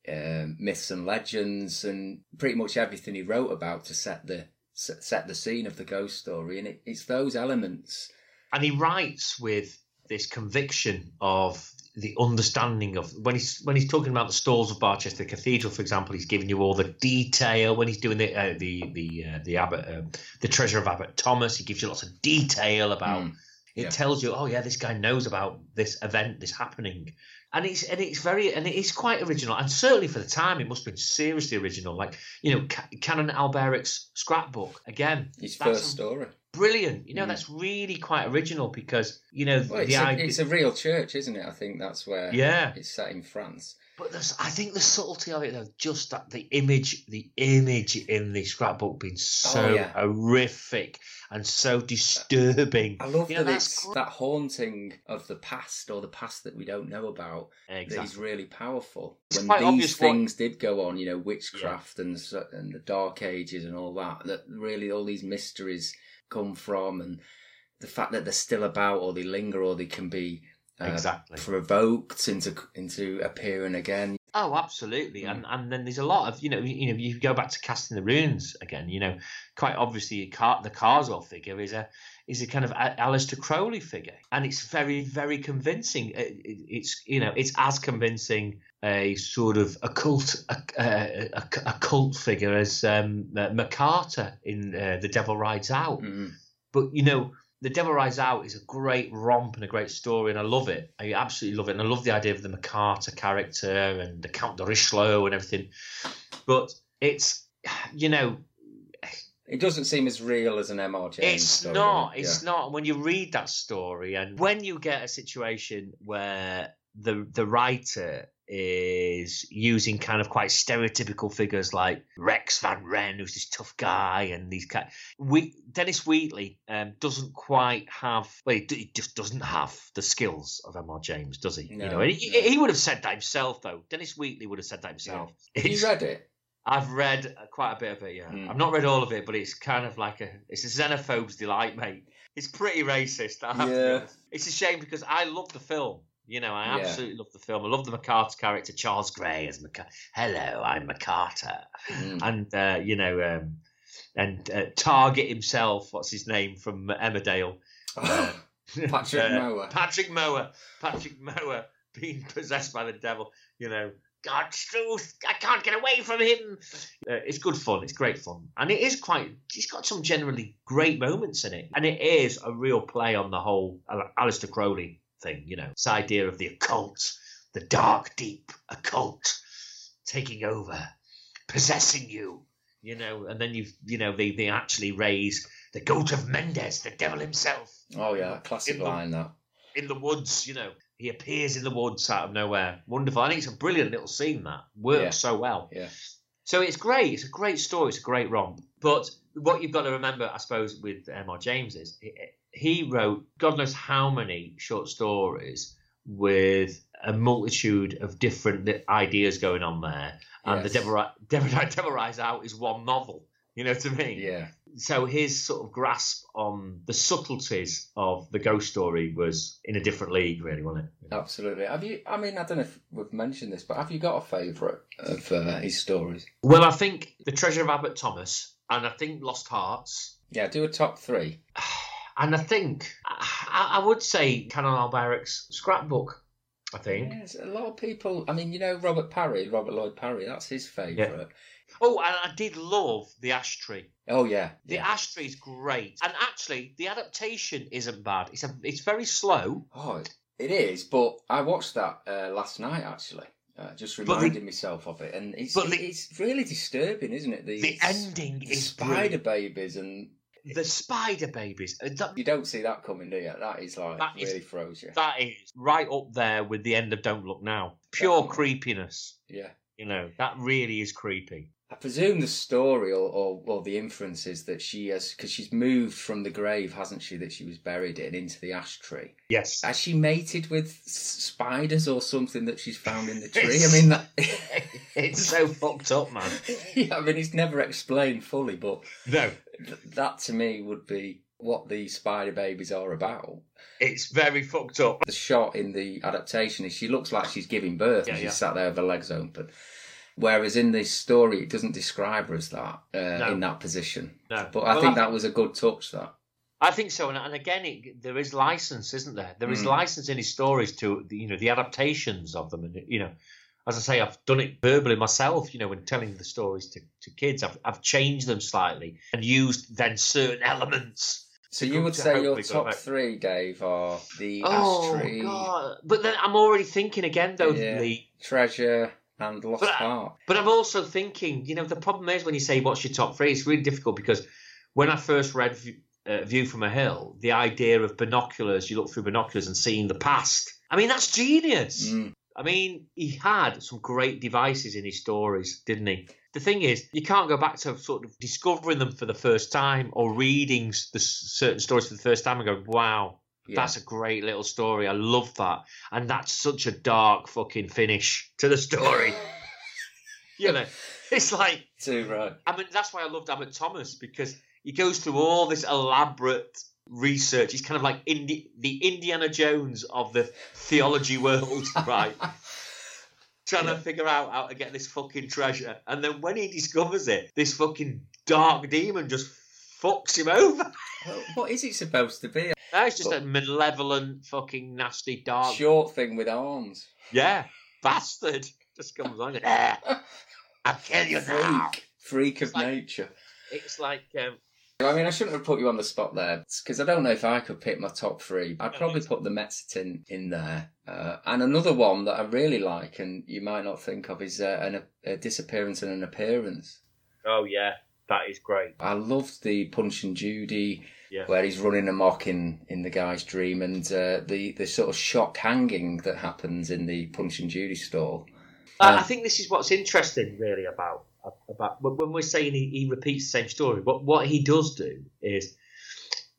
um, myths and legends, and pretty much everything he wrote about to set the set the scene of the ghost story. And it, it's those elements. and he writes with this conviction of the understanding of when he's when he's talking about the stalls of Barchester Cathedral, for example, he's giving you all the detail. When he's doing the uh, the the uh, the Abbot, um, the Treasure of Abbot Thomas, he gives you lots of detail about. Mm, It yeah. tells you, oh yeah, this guy knows about this event, this happening, and it's and it's very and it is quite original, and certainly for the time, it must have been seriously original. Like you know, Ca- Canon Alberic's scrapbook again. His first story. Brilliant. You know, Mm. that's really quite original because you know Well, it's, the a, it's a real church, isn't it? I think that's where Yeah. it's set in France. But there's, I think the subtlety of it, though, just that the image, the image in the scrapbook being so Oh, yeah. horrific and so disturbing. I love You know, that it's gr- that haunting of the past or the past that we don't know about that is really powerful. It's when these obvious what- things did go on, you know, witchcraft and and the Dark Ages and all that, that really all these mysteries come from, and the fact that they're still about or they linger or they can be uh, Exactly. provoked into into appearing again. Oh, absolutely, Mm. and and then there's a lot of you know you know you go back to casting the runes again. You know, quite obviously, Car- the Karswell figure is a is a kind of a- Aleister Crowley figure, and it's very very convincing. It, it- it's you know it's as convincing a sort of occult a, a, a, a cult figure as um, uh, Mocata in uh, The Devil Rides Out. Mm. But you know, The Devil Rides Out is a great romp and a great story, and I love it. I absolutely love it, and I love the idea of the Mocata character and the Count de Richelieu and everything. But it's, you know, It doesn't seem as real as an MR James it's story, not. It's not. When you read that story, and when you get a situation where the the writer is using kind of quite stereotypical figures like Rex Van Ryn, who's this tough guy, and these kind. We Dennis Wheatley um, doesn't quite have. Well, he, d- he just doesn't have the skills of M.R. James, does he? No, you know, he, no. he would have said that himself, though. Dennis Wheatley would have said that himself. Have you read it? I've read uh, quite a bit of it. Yeah, Mm. I've not read all of it, but it's kind of like a it's a xenophobe's delight, mate. It's pretty racist. I have to be Yeah. It's a shame because I love the film. You know, I Yeah. absolutely love the film. I love the Mocata character, Charles Gray as Mocata. Hello, I'm Mocata, Mm. and uh, you know, um, and uh, Target himself. What's his name from Emmerdale? Patrick Uh, Mower. Patrick Mower. Patrick Mower being possessed by the devil. You know, God's truth. I can't get away from him. Uh, it's good fun. It's great fun, and it is quite. It's got some generally great moments in it, and it is a real play on the whole Al- Aleister Crowley thing. You know, this idea of the occult, the dark, deep occult taking over, possessing you. You know, and then you've, you know they they actually raise the goat of Mendes, the devil himself Oh yeah, classic In the- line that. in the woods, you know. He appears in the woods out of nowhere. Wonderful. I think it's a brilliant little scene that works Yeah. so well. Yeah. So it's great. It's a great story. It's a great romp. But what you've got to remember, I suppose, with M.R. James is he- he wrote God knows how many short stories with a multitude of different ideas going on there. And Yes. the Devil, Devil, Devil Rise Out is one novel. You know what I mean? Yeah. So his sort of grasp on the subtleties of the ghost story was in a different league, really, wasn't it? Absolutely. Have you? I mean, I don't know if we've mentioned this, but have you got a favourite of uh, his stories? Well, I think The Treasure of Abbot Thomas, and I think Lost Hearts, Yeah, do a top three. and I think I, I would say Canon Alberic's scrapbook. I think. Yes, a lot of people. I mean, you know, Robert Parry, Robert Lloyd Parry. That's his favourite. Oh, and I did love the ash tree. Oh yeah, The yeah. ash tree is great, and actually, the adaptation isn't bad. It's a, it's very slow. Oh, it is. But I watched that uh, last night actually. Uh, just the- reminding myself of it, and it's but the- it's really disturbing, isn't it? The s- ending the is spider brilliant. babies, and The spider babies. uh, That, you don't see that coming, do you? That is like That is- really throws you. that is right up there with the end of Don't Look Now. Pure Definitely. creepiness. Yeah. You know that really is creepy. I presume the story or, or, or the inference is that she has, because she's moved from the grave, hasn't she, that she was buried in, into the ash tree. Yes. Has she mated with spiders or something that she's found in the tree? I mean, that, it's so fucked up, man. yeah, I mean, it's never explained fully, but No, th- that to me would be what the spider babies are about. it's very fucked up. The shot in the adaptation is she looks like she's giving birth Yeah, and she's yeah. sat there with her legs open. Whereas in this story, it doesn't describe her as that uh, No. in that position. No, But I Well, think that was a good touch. That I think so, and, and again, it, there is license, isn't there? There is Mm. license in his stories to you know the adaptations of them, and you know, as I say, I've done it verbally myself. You know, when telling the stories to, to kids, I've I've changed them slightly and used then certain elements. So you would to say your top three, Dave, are the Oh ash tree, god! But then I'm already thinking again, though, Yeah. Lee. treasure, and lost But I- But I'm also thinking, you know, the problem is when you say what's your top three, it's really difficult because when I first read View, uh, View from a Hill, the idea of binoculars, you look through binoculars and seeing the past. I mean, that's genius. Mm. I mean, he had some great devices in his stories, didn't he? The thing is, you can't go back to sort of discovering them for the first time or reading the certain stories for the first time and go, wow, Yeah. that's a great little story. I love that. And that's such a dark fucking finish to the story. you know, it's like, Too right. I mean, that's why I loved Abbot Thomas because he goes through all this elaborate research. He's kind of like Indi- the Indiana Jones of the theology world, right? Trying to figure out how to get this fucking treasure. And then when he discovers it, this fucking dark demon just fucks him over. Well, what is it supposed to be? That's just a malevolent, fucking nasty, dark. short thing with arms. Yeah, bastard. Just comes on. "Ah, I'll kill you now. Freak. Freak of It's like- nature. It's like, um, I mean, I shouldn't have put you on the spot there because I don't know if I could pick my top three. I'd probably put the Mezzotint in there. Uh, and another one that I really like and you might not think of is uh, an, a disappearance and an appearance. oh yeah, that is great. I loved the Punch and Judy Yeah. where he's running amok in, in the guy's dream and uh, the, the sort of shock hanging that happens in the Punch and Judy stall. I, Um, I think this is what's interesting, really, about about when we're saying he, he repeats the same story. What what he does do is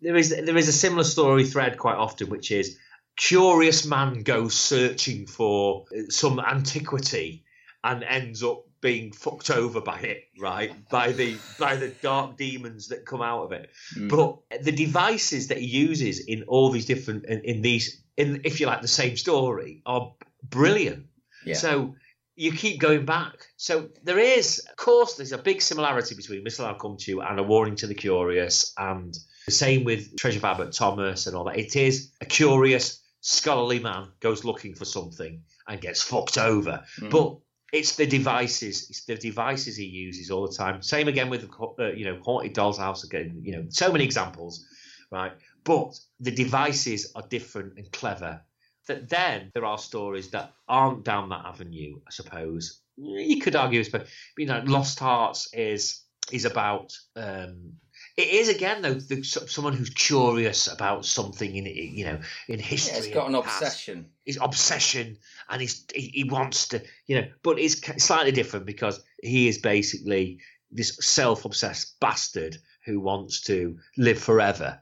there is there is a similar story thread quite often, which is curious man goes searching for some antiquity and ends up being fucked over by it, right? By the by the dark demons that come out of it. Mm. But the devices that he uses in all these different in, in these in if you like the same story are brilliant. Yeah. So you keep going back. So there is, of course, there's a big similarity between Whistle I'll Come to You and A Warning to the Curious, and the same with Treasure of Abbot Thomas and all that. It is a curious, scholarly man goes looking for something and gets fucked over. Mhm. But it's the devices, it's the devices he uses all the time. Same again with, uh, you know, Haunted Doll's House again, you know, so many examples, right? But the devices are different and clever that then there are stories that aren't down that avenue, I suppose. You could argue, but you know, Lost Hearts is is about um, it is again though the, someone who's curious about something in you know in history. Yeah, he's got an obsession. His obsession, and he's he, he wants to you know, but it's slightly different because he is basically this self-obsessed bastard who wants to live forever,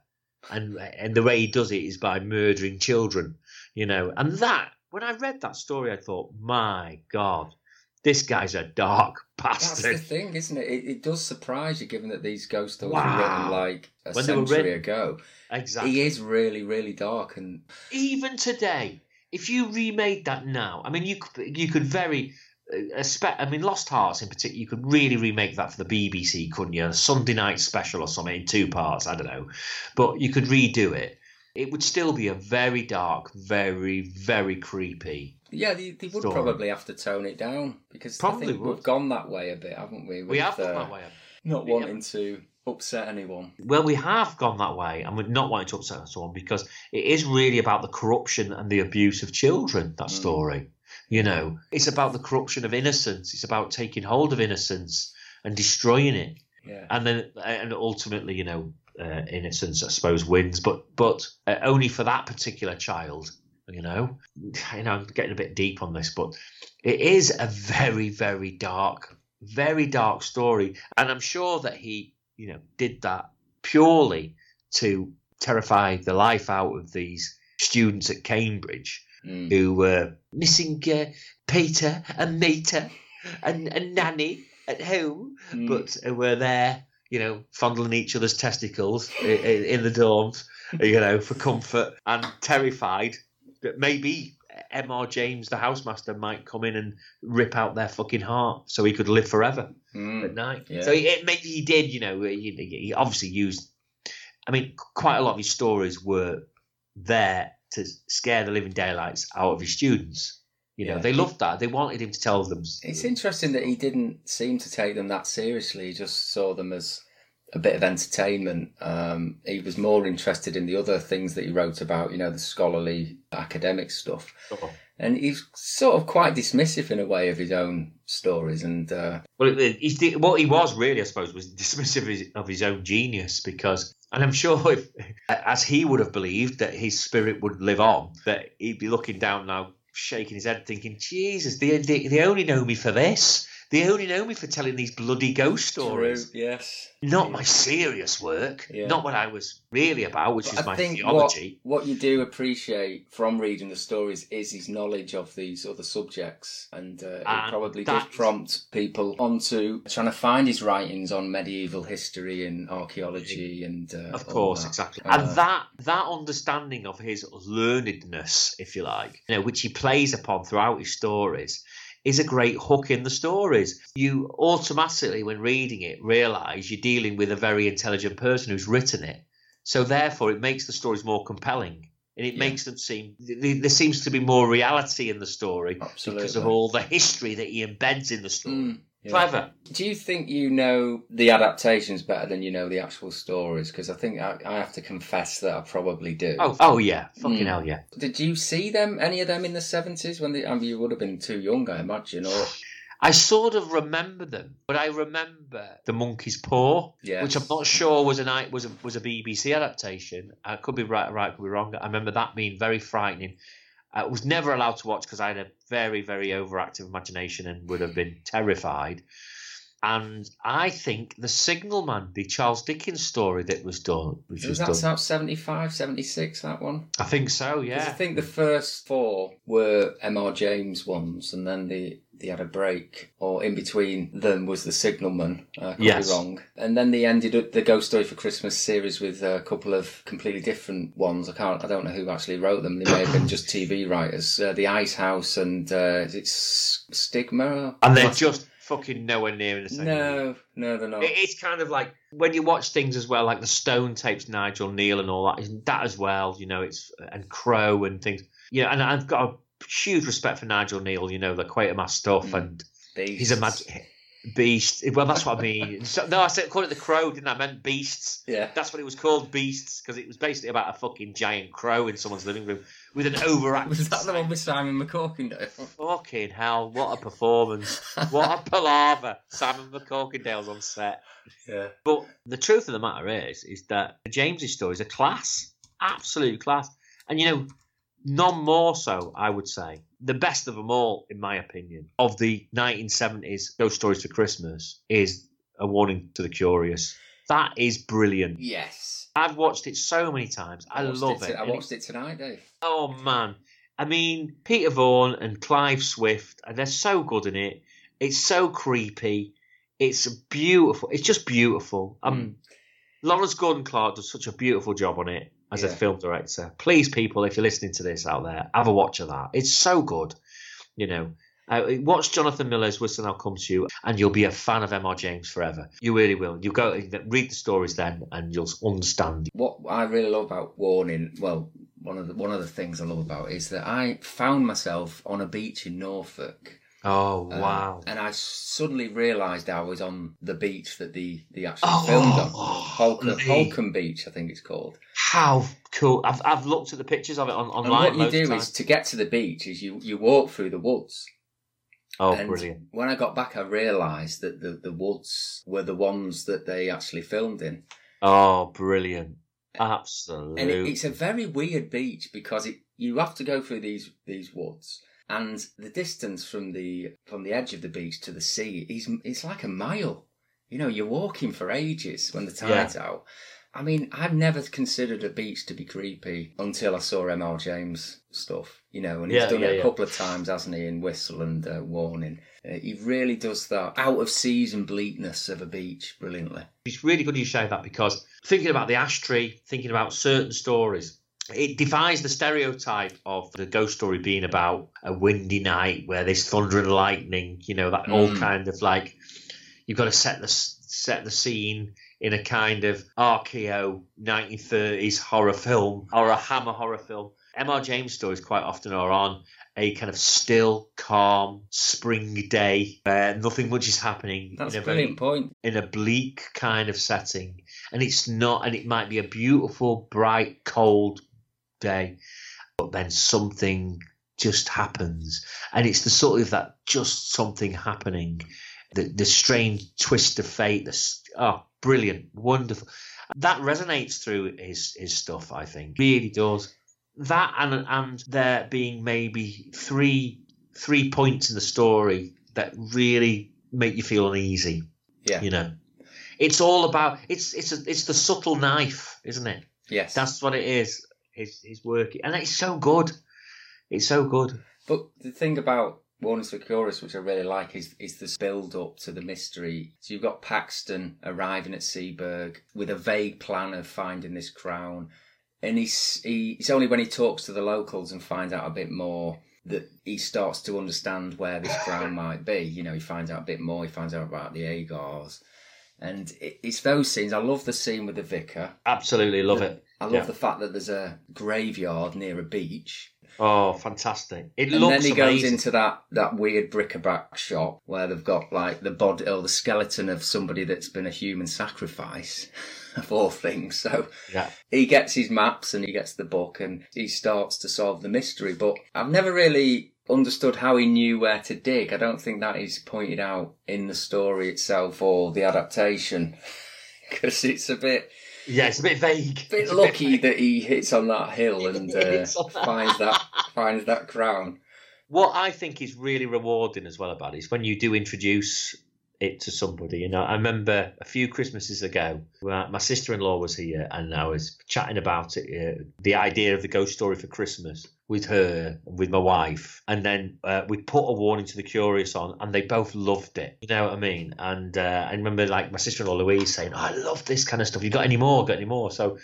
and and the way he does it is by murdering children, you know, and that when I read that story, I thought, my God, this guy's a dark bastard. That's the thing, isn't it? It, it does surprise you, given that these ghost stories Wow. were written like a When century written- ago. Exactly. He is really, really dark, and even today, if you remade that now, I mean, you could you could very, uh, spe- I mean, Lost Hearts in particular, you could really remake that for the BBC, couldn't you? A Sunday night special or something in two parts, I don't know, but you could redo it. It would still be a very dark, very, very creepy. yeah, they, they would Story. probably have to tone it down because I Probably we've gone that way a bit, haven't we? we with, have gone uh, that way. Not Yeah. wanting to upset anyone. Well, we have gone that way, and we're not wanting to upset someone because it is really about the corruption and the abuse of children. That Mm. story, you know, it's about the corruption of innocence. It's about taking hold of innocence and destroying it, Yeah. and then and ultimately, you know, uh, innocence, I suppose, wins, but but uh, only for that particular child. You know, you know, I'm getting a bit deep on this, but it is a very, very dark, very dark story, and I'm sure that he, you know, did that purely to terrify the life out of these students at Cambridge Mm. who were missing uh, Peter and Mater and, and Nanny at home, Mm. but were there, you know, fondling each other's testicles in, in the dorms, you know, for comfort and terrified that maybe MR James, the housemaster, might come in and rip out their fucking heart so he could live forever Mm. at night. Yeah. So he, maybe he did, you know, he, he obviously used. I mean, quite a lot of his stories were there to scare the living daylights out of his students. You know, Yeah. they loved that. They wanted him to tell them. It's interesting that he didn't seem to take them that seriously. He just saw them as a bit of entertainment. Um, he was more interested in the other things that he wrote about, you know, the scholarly academic stuff. And he's sort of quite dismissive in a way of his own stories. And uh, Well, he what he was really, I suppose, was dismissive of his, of his own genius because, and I'm sure if, as he would have believed that his spirit would live on, that he'd be looking down now, shaking his head, thinking, Jesus, they, they, they only know me for this. They only know me for telling these bloody ghost stories. True, yes. Not my serious work. Yeah. Not what I was really about, which is I my think theology. What, what you do appreciate from reading the stories is his knowledge of these other subjects, and uh, it And probably does prompt people onto trying to find his writings on medieval history and archaeology, and uh, Of course, exactly. Uh, and that that understanding of his learnedness, if you like, you know, which he plays upon throughout his stories, is a great hook in the stories. You automatically, when reading it, realise you're dealing with a very intelligent person who's written it. So therefore, it makes the stories more compelling. And it Yeah. makes them seem th- th- there seems to be more reality in the story because of all the history that he embeds in the story. Mm, yeah. Clever. Do you think you know the adaptations better than you know the actual stories? Because I think I, I have to confess that I probably do. Oh, oh yeah, fucking Mm. hell yeah. Did you see them, any of them, in the seventies when they? I mean, you would have been too young, I imagine. Or I sort of remember them, but I remember the Monkey's Paw, Yes. which I'm not sure was an was a, was a BBC adaptation. I could be right, right, could be wrong. I remember that being very frightening. I was never allowed to watch because I had a very, very overactive imagination and would have been terrified. And I think the Signalman, the Charles Dickens story that was done, which was was that done. about 75, 76, That one. I think so, yeah. I think the first four were M.R. James ones, and then they, they had a break, or in between them was the Signalman. I could Yes. be wrong. And then they ended up the Ghost Story for Christmas series with a couple of completely different ones. I can't, I don't know who actually wrote them. They may have been just TV writers. Uh, the Ice House and uh, is it Stigma? and they're just fucking nowhere near in the same. no, no, they're not. It's kind of like when you watch things as well, like the Stone tapes, Nigel Kneale and all that. Isn't that as well? You know, it's and Crow and things. Yeah, and I've got a huge respect for Nigel Kneale. You know, the Quatermass stuff, Mm. and Beasts. he's a mag- Beast. Well, that's what I mean. So, no, I said call it the Crow, didn't I? I meant Beasts. Yeah. That's what it was called, Beasts, because it was basically about a fucking giant crow in someone's living room with an overacted. Was that the one with Simon MacCorkindale? Fucking hell! What a performance! what a palaver! Simon MacCorkindale's on set. Yeah. But the truth of the matter is, is that James's story is a class, absolute class, and you know, none more so. I would say the best of them all, in my opinion, of the 1970s ghost stories for Christmas is A Warning to the Curious. That is brilliant. Yes. I've watched it so many times. I, watched love it. it. I watched it tonight, Dave. Oh man, I mean Peter Vaughan and Clive Swift, they're so good in it. It's so creepy. It's beautiful. It's just beautiful. Um, Mm. Lawrence Gordon Clark does such a beautiful job on it as a film director. Please, people, if you're listening to this out there, have a watch of that. It's so good. You know, uh, watch Jonathan Miller's Whistle and I'll Come to You, and you'll be a fan of M.R. James forever. You really will. You go read the stories then, and you'll understand. What I really love about Warning, well, one of the one of the things I love about it is that I found myself on a beach in Norfolk. Oh um, wow! and I suddenly realised I was on the beach that the the actual Oh, filmed on. Holkham, Holkham Beach, I think it's called. How cool! I've I've looked at the pictures of it on And what you do is to get to the beach is you, you walk through the woods. oh, and brilliant! when I got back, I realised that the, the woods were the ones that they actually filmed in. Oh, brilliant! Absolutely. And it, it's a very weird beach because it you have to go through these these woods, and the distance from the from the edge of the beach to the sea is it's like a mile. You know, you're walking for ages when the tide's out. I mean, I've never considered a beach to be creepy until I saw M.R. James stuff. You know, and he's Yeah, done yeah, it a yeah. couple of times, hasn't he? In Whistle and uh, Warning, uh, he really does that out of season bleakness of a beach brilliantly. it's really good you say that because thinking about the ash tree, thinking about certain stories, it defies the stereotype of the ghost story being about a windy night where there's thunder and lightning. You know that all Mm. kind of like you've got to set the set the scene in a kind of RKO 1930s horror film or a Hammer horror film. M.R. James stories quite often are on a kind of still, calm spring day where nothing much is happening. That's a a very brilliant point. in a bleak kind of setting and it's not and it might be a beautiful bright cold day but then something just happens. And it's the sort of that just something happening the the strange twist of fate the oh brilliant wonderful. That resonates through his his stuff i think. Really does. That and and there being maybe three three points in the story that really make you feel uneasy Yeah. you know. It's all about it's it's a, it's the subtle knife isn't it? Yes. that's what it is it's, it's working and it's so good it's so good But the thing about Warners for Curious, which I really like, is is this build up to the mystery. So you've got Paxton arriving at Seaburgh with a vague plan of finding this crown, and he's he, it's only when he talks to the locals and finds out a bit more that he starts to understand where this crown might be. You know, he finds out a bit more. He finds out about the Agers, and it's those scenes. I love the scene with the vicar. absolutely love it I love Yeah. the fact that there's a graveyard near a beach. oh fantastic it And looks then he goes into that, that weird bric-a-brac shop where they've got like the body or the skeleton of somebody that's been a human sacrifice of all things. So yeah he gets his maps and he gets the book and he starts to solve the mystery. But I've never really understood how he knew where to dig. I don't think that is pointed out in the story itself or the adaptation because it's a bit yeah it's a bit vague bit It's a lucky vague. that he hits on that hill and uh, that. finds that finds that crown. what I think is really rewarding as well about it is when you do introduce it to somebody. You know, I remember a few Christmases ago, my sister-in-law was here, and I was chatting about it, uh, the idea of the ghost story for Christmas with her, and with my wife, and then uh, we put a warning to the curious on, and they both loved it. You know what I mean? And uh, I remember like my sister-in-law Louise saying, "I love this kind of stuff. You got any more? Got any more?" So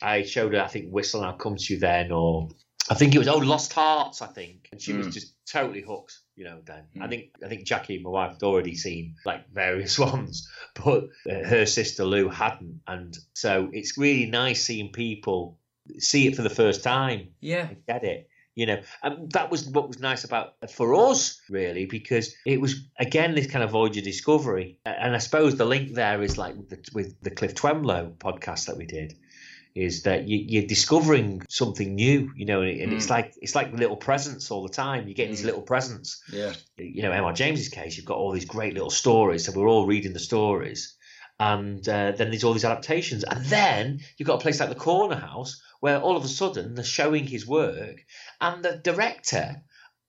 I showed her, I think, Whistle and I'll Come to You Then, or I think it was oh Lost Hearts, I think, and she was Mm. just totally hooked. You know, then I Mm. think I think Jackie, my wife, had already seen like various ones, but uh, her sister Lou hadn't, and so it's really nice seeing people see it for the first time Yeah. get it. you know and that was what was nice about for us really because it was again this kind of voyage of discovery and i suppose the link there is like with the, with the cliff twemlow podcast that we did is that you, are discovering something new, you know, and, mm. it's like it's like little presents all the time. You're getting mm. these little presents. Yeah. You know, M.R. James's case, you've got all these great little stories, so we're all reading the stories, and uh, then there's all these adaptations, and then you've got a place like the Corner House where all of a sudden they're showing his work, and the director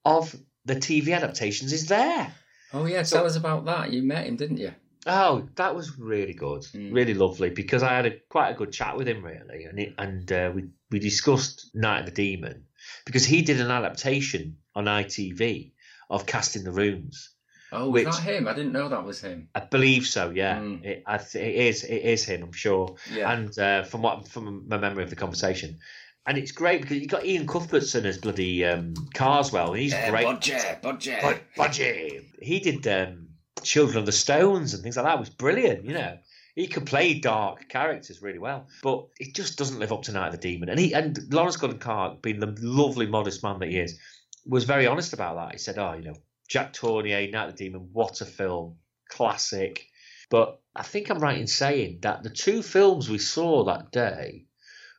of the TV adaptations is there. Oh yeah, so, tell us about that. You met him, didn't you? Oh, that was really good, mm. really lovely because I had a, quite a good chat with him really, and it, and uh, we we discussed Night of the Demon because he did an adaptation on ITV of Casting the Runes. Oh, was which, that him? I didn't know that was him. I believe so. Yeah, mm. it, I, it is. It is him. I'm sure. Yeah. And uh, from what from my memory of the conversation, and it's great because you got Iain Cuthbertson as bloody um, Karswell. He's yeah, great. Budgie, Budgie, Bud, Budgie. He did. Um, Children of the Stones and things like that was brilliant. You know, he could play dark characters really well, but it just doesn't live up to Night of the Demon. And he and Lawrence Gordon Clark, being the lovely, modest man that he is, was very honest about that. He said, "Oh, you know, Jacques Tourneur, Night of the Demon, what a film, classic." But I think I'm right in saying that the two films we saw that day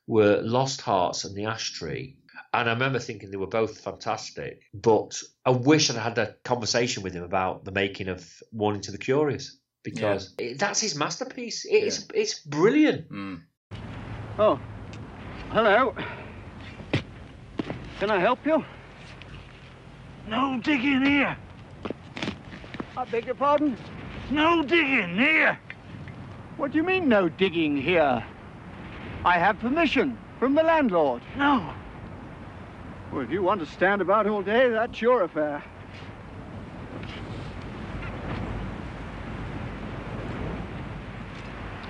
were Lost Hearts and The Ash Tree. And I remember thinking they were both fantastic, but I wish I'd had a conversation with him about the making of Warning to the Curious because yeah. it, that's his masterpiece. It's yeah. it's brilliant. Mm. Oh, hello. Can I help you? No digging here. I beg your pardon? No digging here. What do you mean, no digging here? I have permission from the landlord. No, well, if you want to stand about all day, that's your affair.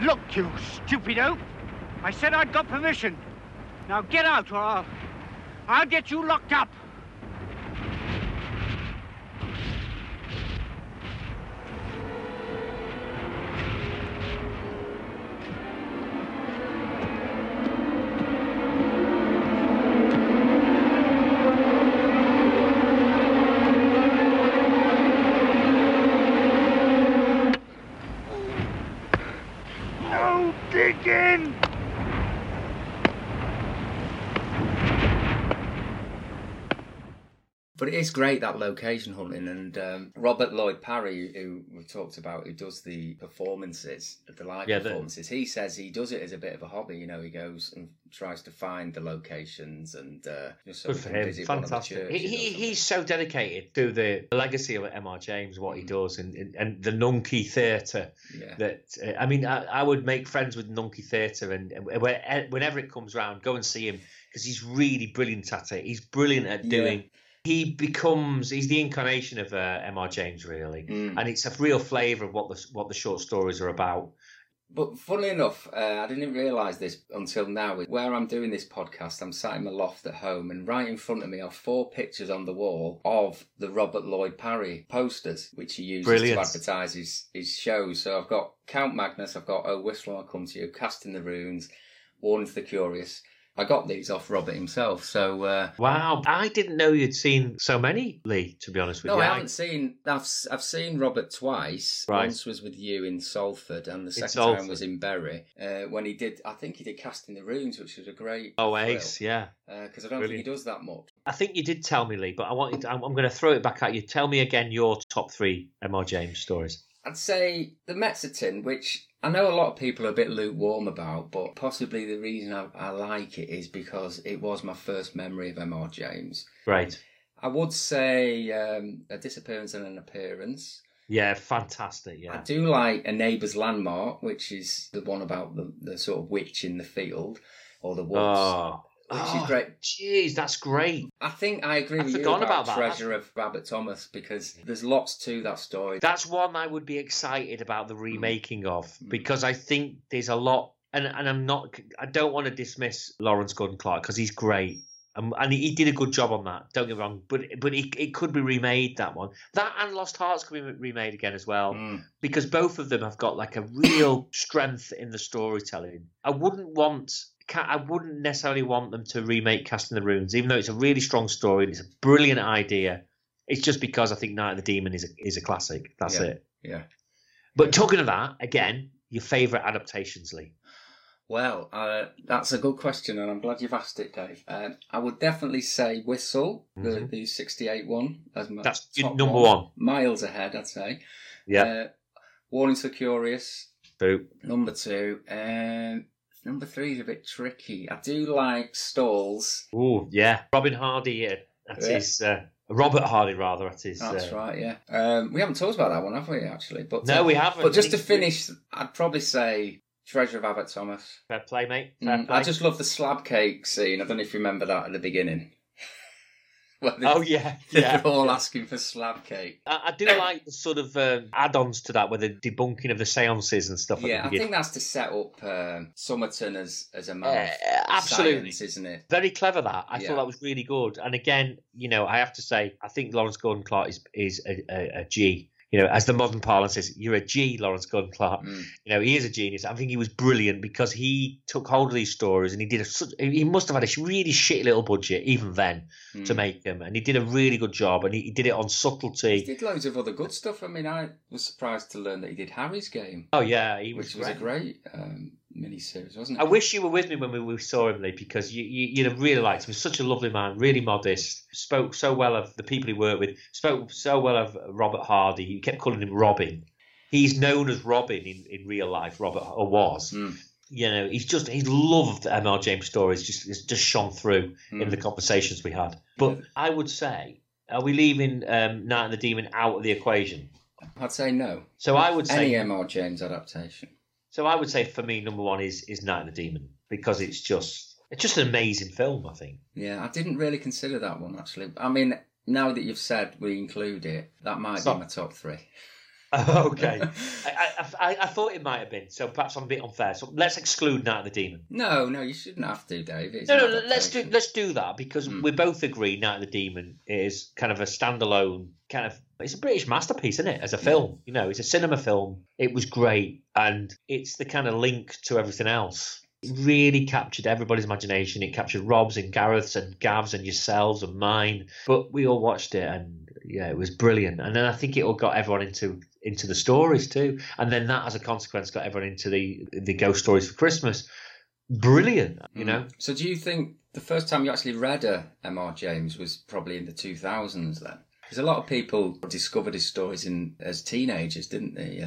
Look, you stupido! I said I'd got permission. Now get out or I'll... I'll get you locked up. Is great that location hunting, and um, Robert Lloyd Parry, who we talked about, who does the performances, the live yeah, performances, he says he does it as a bit of a hobby. You know, he goes and tries to find the locations and uh, just so Good for him. Fantastic. He, he he's so dedicated to the legacy of M.R. James, what he mm. does, and, and, and the Nunkie Theatre. Yeah. That uh, I mean, I, I, would make friends with Nunkie Theatre, and, and whenever it comes around, go and see him because he's really brilliant at it. He's brilliant at doing. Yeah he becomes he's the incarnation of uh, M.R. James really, mm. and it's a real flavour of what the what the short stories are about. But funnily enough, uh, I didn't realise this until now. Where I'm doing this podcast, I'm sat in my loft at home, and right in front of me are four pictures on the wall of the Robert Lloyd Parry posters, which he uses Brilliant. to advertise his, his shows. So I've got Count Magnus, I've got Oh Whistle I'll Come to You, Casting the Runes, Warning to the Curious, I got these off Robert himself. So uh, wow, I didn't know you'd seen so many, Lee. To be honest with no, you, no, I haven't seen. I've I've seen Robert twice. Right. Once was with you in Salford, and the second time was in Bury. Uh, when he did, I think he did Casting the Runes, which was a great. Oh, thrill. ace, yeah. Because uh, I don't Brilliant. think he does that much. I think you did tell me, Lee, but I want. I'm, I'm going to throw it back at you. Tell me again your top three M.R. James stories. I'd say the Mezzotint, which I know a lot of people are a bit lukewarm about, but possibly the reason I, I like it is because it was my first memory of M.R. James. Right. I would say um, a disappearance and an appearance. Yeah, fantastic. Yeah, I do like a neighbour's landmark, which is the one about the, the sort of witch in the field or the woods. Oh, which oh, is great. Jeez, that's great. I think I agree I with you about, about that. Treasure of Abbot Thomas because there's lots to that story. That's one I would be excited about the mm. remaking of mm. because I think there's a lot, and and I'm not, I don't want to dismiss Lawrence Gordon Clark because he's great. Um, and he, did a good job on that. Don't get me wrong, but but it, it could be remade. That one, that and Lost Hearts could be remade again as well, mm. because both of them have got like a real strength in the storytelling. I wouldn't want I wouldn't necessarily want them to remake Casting the Runes, even though it's a really strong story and it's a brilliant idea. It's just because I think Night of the Demon is a, is a classic. That's Yeah. it. Yeah. But talking of that, again, your favourite adaptations, Lee. Well, uh, that's a good question, and I'm glad you've asked it, Dave. Um, I would definitely say Whistle, the, Mhm. the 68 one. As my That's number one. Miles ahead, I'd say. Yeah. Uh, Warnings for Curious, Boo. number two. Um, number three is a bit tricky. I do like Stalls. Ooh, yeah. Robin Hardy, that's Yeah. his. Uh, Robert Hardy, rather, that's his. That's uh, right, yeah. Um, we haven't talked about that one, have we, actually? But No, uh, we haven't. But just to finish, I'd probably say Treasure of Abbot Thomas. Fair play, mate. Fair Mm, play. I just love the slab cake scene. I don't know if you remember that at the beginning. Oh, yeah. They're yeah. all asking for slab cake. I, I do like the sort of um, add-ons to that, with the debunking of the seances and stuff. Yeah, I think that's to set up um, Somerton as, as a man Uh, absolutely. science, isn't it? very clever. That I Yeah. thought that was really good. And again, you know, I have to say, I think Lawrence Gordon Clark is is a, a, a G. You know, as the modern parlance says, you're a G, Lawrence Gordon Clark. Mm. You know, he is a genius. I think he was brilliant because he took hold of these stories and he did a. He must have had a really shitty little budget even then to Mm. make them, and he did a really good job. And he, he did it on subtlety. He did loads of other good stuff. I mean, I was surprised to learn that he did Harry's Game, Oh yeah, he was which was great. a great um, mini-series, wasn't it? I wish you were with me when we, we saw him, Lee, because you, you, you'd have really liked him. He's such a lovely man, really modest, spoke so well of the people he worked with, spoke so well of Robert Hardy. He kept calling him Robin. He's known as Robin in, in real life, Robert, or was. Mm. You know, he's just, he loved ML James stories, just, it's just shone through in Mm. the conversations we had. But Yeah. I would say, are we leaving um, Night and the Demon out of the equation? I'd say no. So I would say Any M.R. James adaptation. So I would say for me, number one is is Night of the Demon because it's just it's just an amazing film. I think. Yeah, I didn't really consider that one actually. I mean, now that you've said we include it, that might be my top three. okay, I, I, I, thought it might have been. So perhaps I'm a bit unfair. So let's exclude Night of the Demon. No, no, you shouldn't have to, Dave. It's No, no, no, let's do let's do that because Mm. we both agree Night of the Demon is kind of a standalone kind of it's a British masterpiece, isn't it? As a film, you know, it's a cinema film. It was great, and it's the kind of link to everything else. It really captured everybody's imagination. It captured Rob's and Gareth's and Gav's and yourselves and mine. But we all watched it, and yeah, it was brilliant. And then I think it all got everyone into into the stories too. And then that, as a consequence, got everyone into the the ghost stories for Christmas. Brilliant, you Mm. know. So, do you think the first time you actually read a M.R. James was probably in the 2000s then? Because a lot of people discovered his stories in as teenagers, didn't they?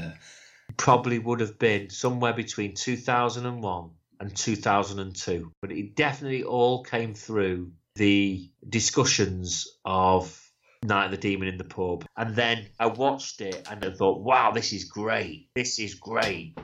Probably would have been somewhere between 2001 and 2002. But it definitely all came through the discussions of Night of the Demon in the pub. And then I watched it and I thought, wow, this is great. This is great.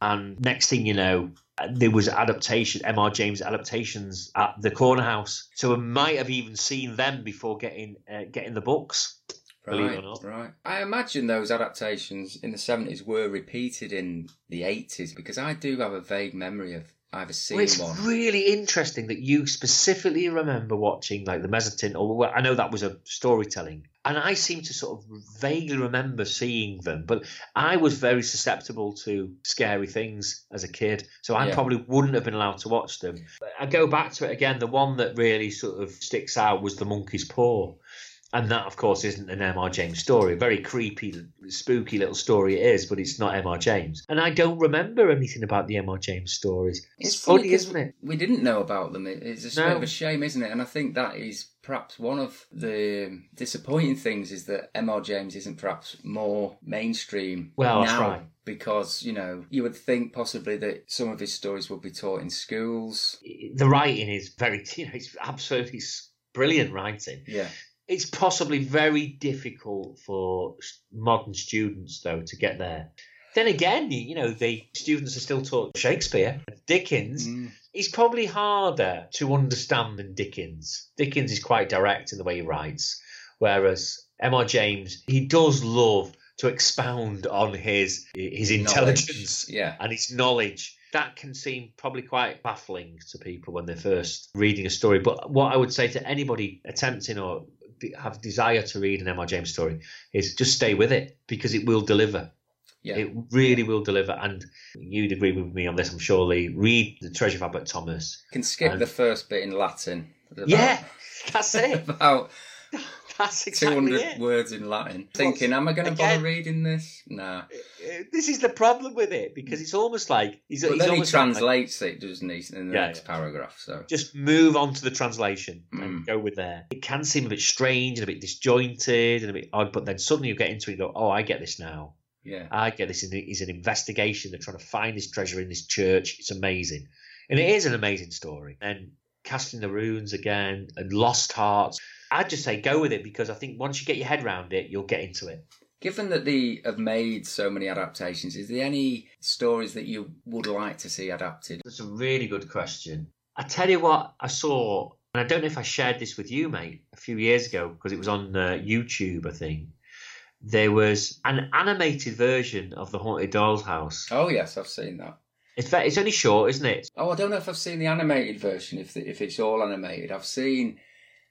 And next thing you know, there was adaptation, M.R. James adaptations at the Corner House. So I might have even seen them before getting uh, getting the books. Believe it right, or not. right. I imagine those adaptations in the 70s were repeated in the 80s because I do have a vague memory of either seeing Well, it's one. really interesting that you specifically remember watching like the Mezzotint, or well, I know that was a storytelling, and I seem to sort of vaguely remember seeing them, but I was very susceptible to scary things as a kid, so I Yeah. probably wouldn't have been allowed to watch them. But I go back to it again. The one that really sort of sticks out was the Monkey's Paw. And that, of course, isn't an M.R. James story. A very creepy, spooky little story it is, but it's not M.R. James. And I don't remember anything about the M.R. James stories. It's, funny, isn't it? We didn't know about them. It's a No. bit of a shame, isn't it? And I think that is perhaps one of the disappointing things is that M.R. James isn't perhaps more mainstream Well, now. right. Because, you know, you would think possibly that some of his stories would be taught in schools. the writing is very, you know, it's absolutely brilliant writing. Yeah. It's possibly very difficult for modern students, though, to get there. Then again, you know, the students are still taught Shakespeare, Dickens. Mm. It's probably harder to understand than Dickens. Dickens is quite direct in the way he writes, whereas M.R. James, he does love to expound on his his intelligence Yeah. and his knowledge. That can seem probably quite baffling to people when they're first reading a story. But what I would say to anybody attempting or have desire to read an M.R. James story is just stay with it because it will deliver. Yeah. It really will deliver. And you'd agree with me on this, I'm sure, Lee. Read The Treasure of Abbot Thomas. You can skip And- the first bit in Latin. About- Yeah, that's it. About That's exactly 200 it. words in Latin. Thinking, am I going to bother reading this? Nah. Uh, This is the problem with it because it's almost like he's, But he's then he almost like- translates it, doesn't he, in the Yeah, next yeah. paragraph. So just move on to the translation Mm. and go with there. It can seem a bit strange and a bit disjointed and a bit odd, but then suddenly you get into it and go, oh, I get this now. yeah, I get this. It's an investigation. They're trying to find this treasure in this church. It's amazing. And it is an amazing story. And casting the runes again and lost hearts. I'd just say go with it because I think once you get your head around it, you'll get into it. Given that they have made so many adaptations, is there any stories that you would like to see adapted? That's a really good question. I tell you what, I saw, and I don't know if I shared this with you, mate, a few years ago because it was on uh, YouTube, I think. There was an animated version of the Haunted Doll's House. Oh yes, I've seen that. It's it's only short, isn't it? Oh, I don't know if I've seen the animated version. If the, if it's all animated, I've seen.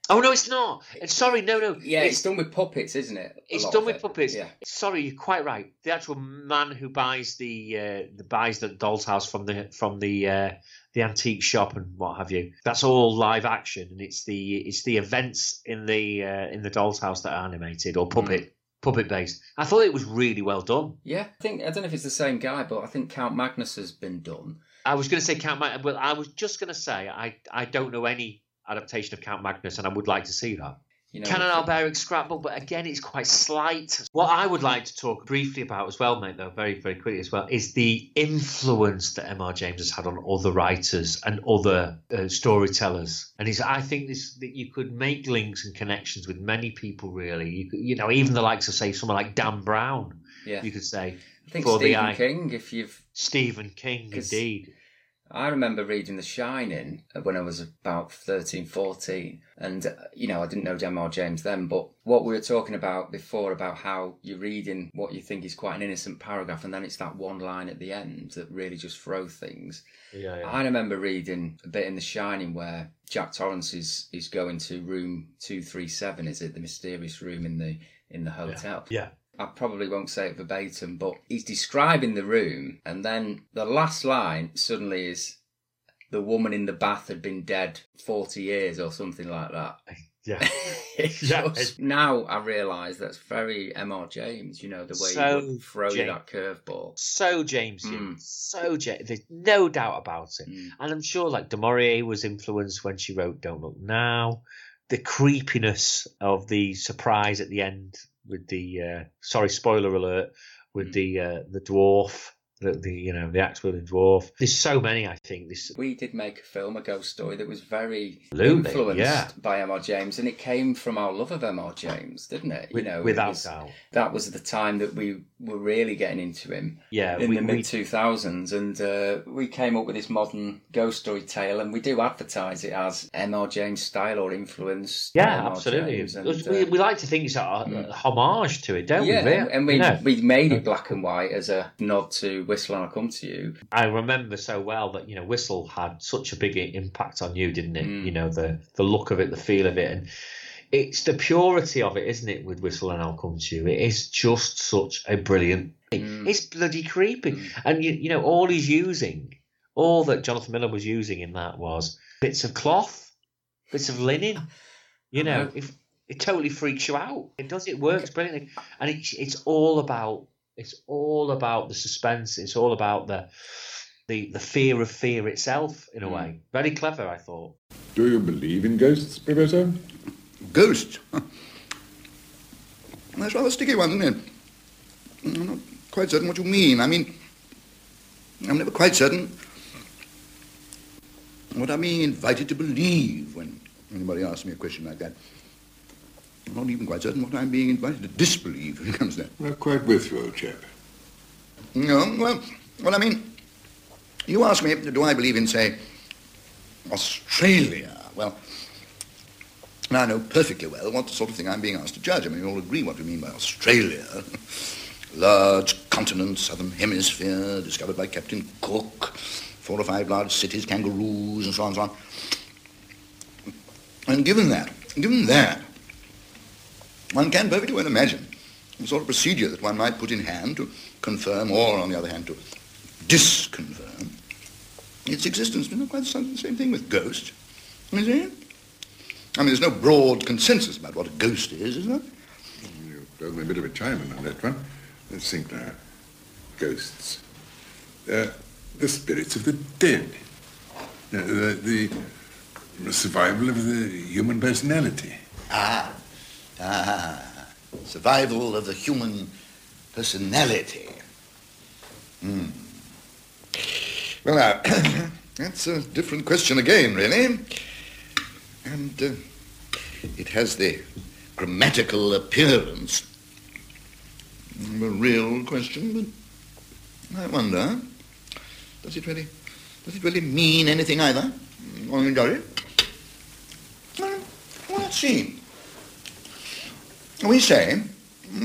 Oh no, it's not. It's, sorry, no, no. Yeah, it's, done with puppets, isn't it? A It's done with it. puppets. Yeah. Sorry, you're quite right. The actual man who buys the uh, the buys the doll's house from the from the uh, the antique shop and what have you. That's all live action, and it's the it's the events in the uh, in the doll's house that are animated or puppet puppet based. I thought it was really well done. Yeah, I think I don't know if it's the same guy, but I think Count Magnus has been done. I was going to say Count Magnus. Well, I was just going to say I I don't know any adaptation of Count Magnus, and I would like to see that. You know, Canon Alberic scrapbook, but again, it's quite slight. What I would like to talk briefly about as well, mate, though, very, very quickly as well, is the influence that M.R. James has had on other writers and other uh, storytellers. And it's, I think this, that you could make links and connections with many people, really. You, could, you know, even the likes of, say, someone like Dan Brown, yeah, you could say, I think for the Stephen eye. King. If you've Stephen King, indeed. I remember reading The Shining when I was about 13, 14. And, uh, you know, I didn't know M.R. James then, but what we were talking about before about how you're reading what you think is quite an innocent paragraph and then it's that one line at the end that really just throws things. Yeah, I remember reading a bit in The Shining where Jack Torrance is, is going to room 237, is it? The mysterious room in the in the hotel. Yeah. I probably won't say it verbatim, but he's describing the room, and then the last line suddenly is the woman in the bath had been dead 40 years or something like that. Yeah. Yeah. just- now I realise that's very M.R. James, you know, the way So he would throw you James. that curveball. So James, Mm. So ja- There's no doubt about it. Mm. And I'm sure like Du Maurier was influenced when she wrote Don't Look Now. The creepiness of the surprise at the end with the uh, sorry, spoiler alert, with Mm. the uh, the dwarf, the, the you know, the axe wielding dwarf. There's so many I think. This We did make a film, a ghost story, that was very Absolutely, influenced yeah. by M.R. James, and it came from our love of M.R. James, didn't it? you know, it without was- doubt. that was the time that we were really getting into him. Yeah, in we, the mid 2000s, and uh, we came up with this modern ghost story tale, and we do advertise it as M.R. James style or influence. yeah, absolutely. And, we, uh, we like to think it's a, a homage to it, don't yeah, we? and we You know? we made it black and white as a nod to Whistle and I'll Come to You. I remember so well that you know Whistle had such a big impact on you, didn't it? Mm. You know the the look of it, the feel of it, and it's the purity of it, isn't it? With Whistle and I'll Come to You, it is just such a brilliant. thing. Mm. It's bloody creepy, Mm. and you you know all he's using, all that Jonathan Miller was using in that was bits of cloth, bits of linen. You know, if it totally freaks you out. It does. It works brilliantly, and it's it's all about it's all about the suspense. It's all about the the the fear of fear itself in a Mm. way. Very clever, I thought. Do you believe in ghosts, Professor? Ghost? That's rather a sticky one, isn't it? I'm not quite certain what you mean. I mean, I'm never quite certain what I'm being invited to believe when anybody asks me a question like that. I'm not even quite certain what I'm being invited to disbelieve when it comes to that. Not quite with you, old chap. No, well, well, I mean, you ask me, do I believe in, say, Australia? Well, I know perfectly well what sort of thing I'm being asked to judge. I mean, you all agree what we mean by Australia. Large continent, southern hemisphere, discovered by Captain Cook, four or five large cities, kangaroos, and so on and so on. And given that, given that, one can perfectly well imagine the sort of procedure that one might put in hand to confirm or, on the other hand, to disconfirm its existence. It's not quite the same thing with it? I mean, there's no broad consensus about what a ghost is, is there? You told me a bit of a Chinaman on that one. Let's think now. Ghosts. Uh, the spirits of the dead. Uh, the, the survival of the human personality. Ah, ah, survival of the human personality. Hmm. Well, now, that's a different question again, really. And uh, it has the grammatical appearance of a real question, but I wonder, does it really, does it really mean anything either? Only does it? Well, let's see. We say,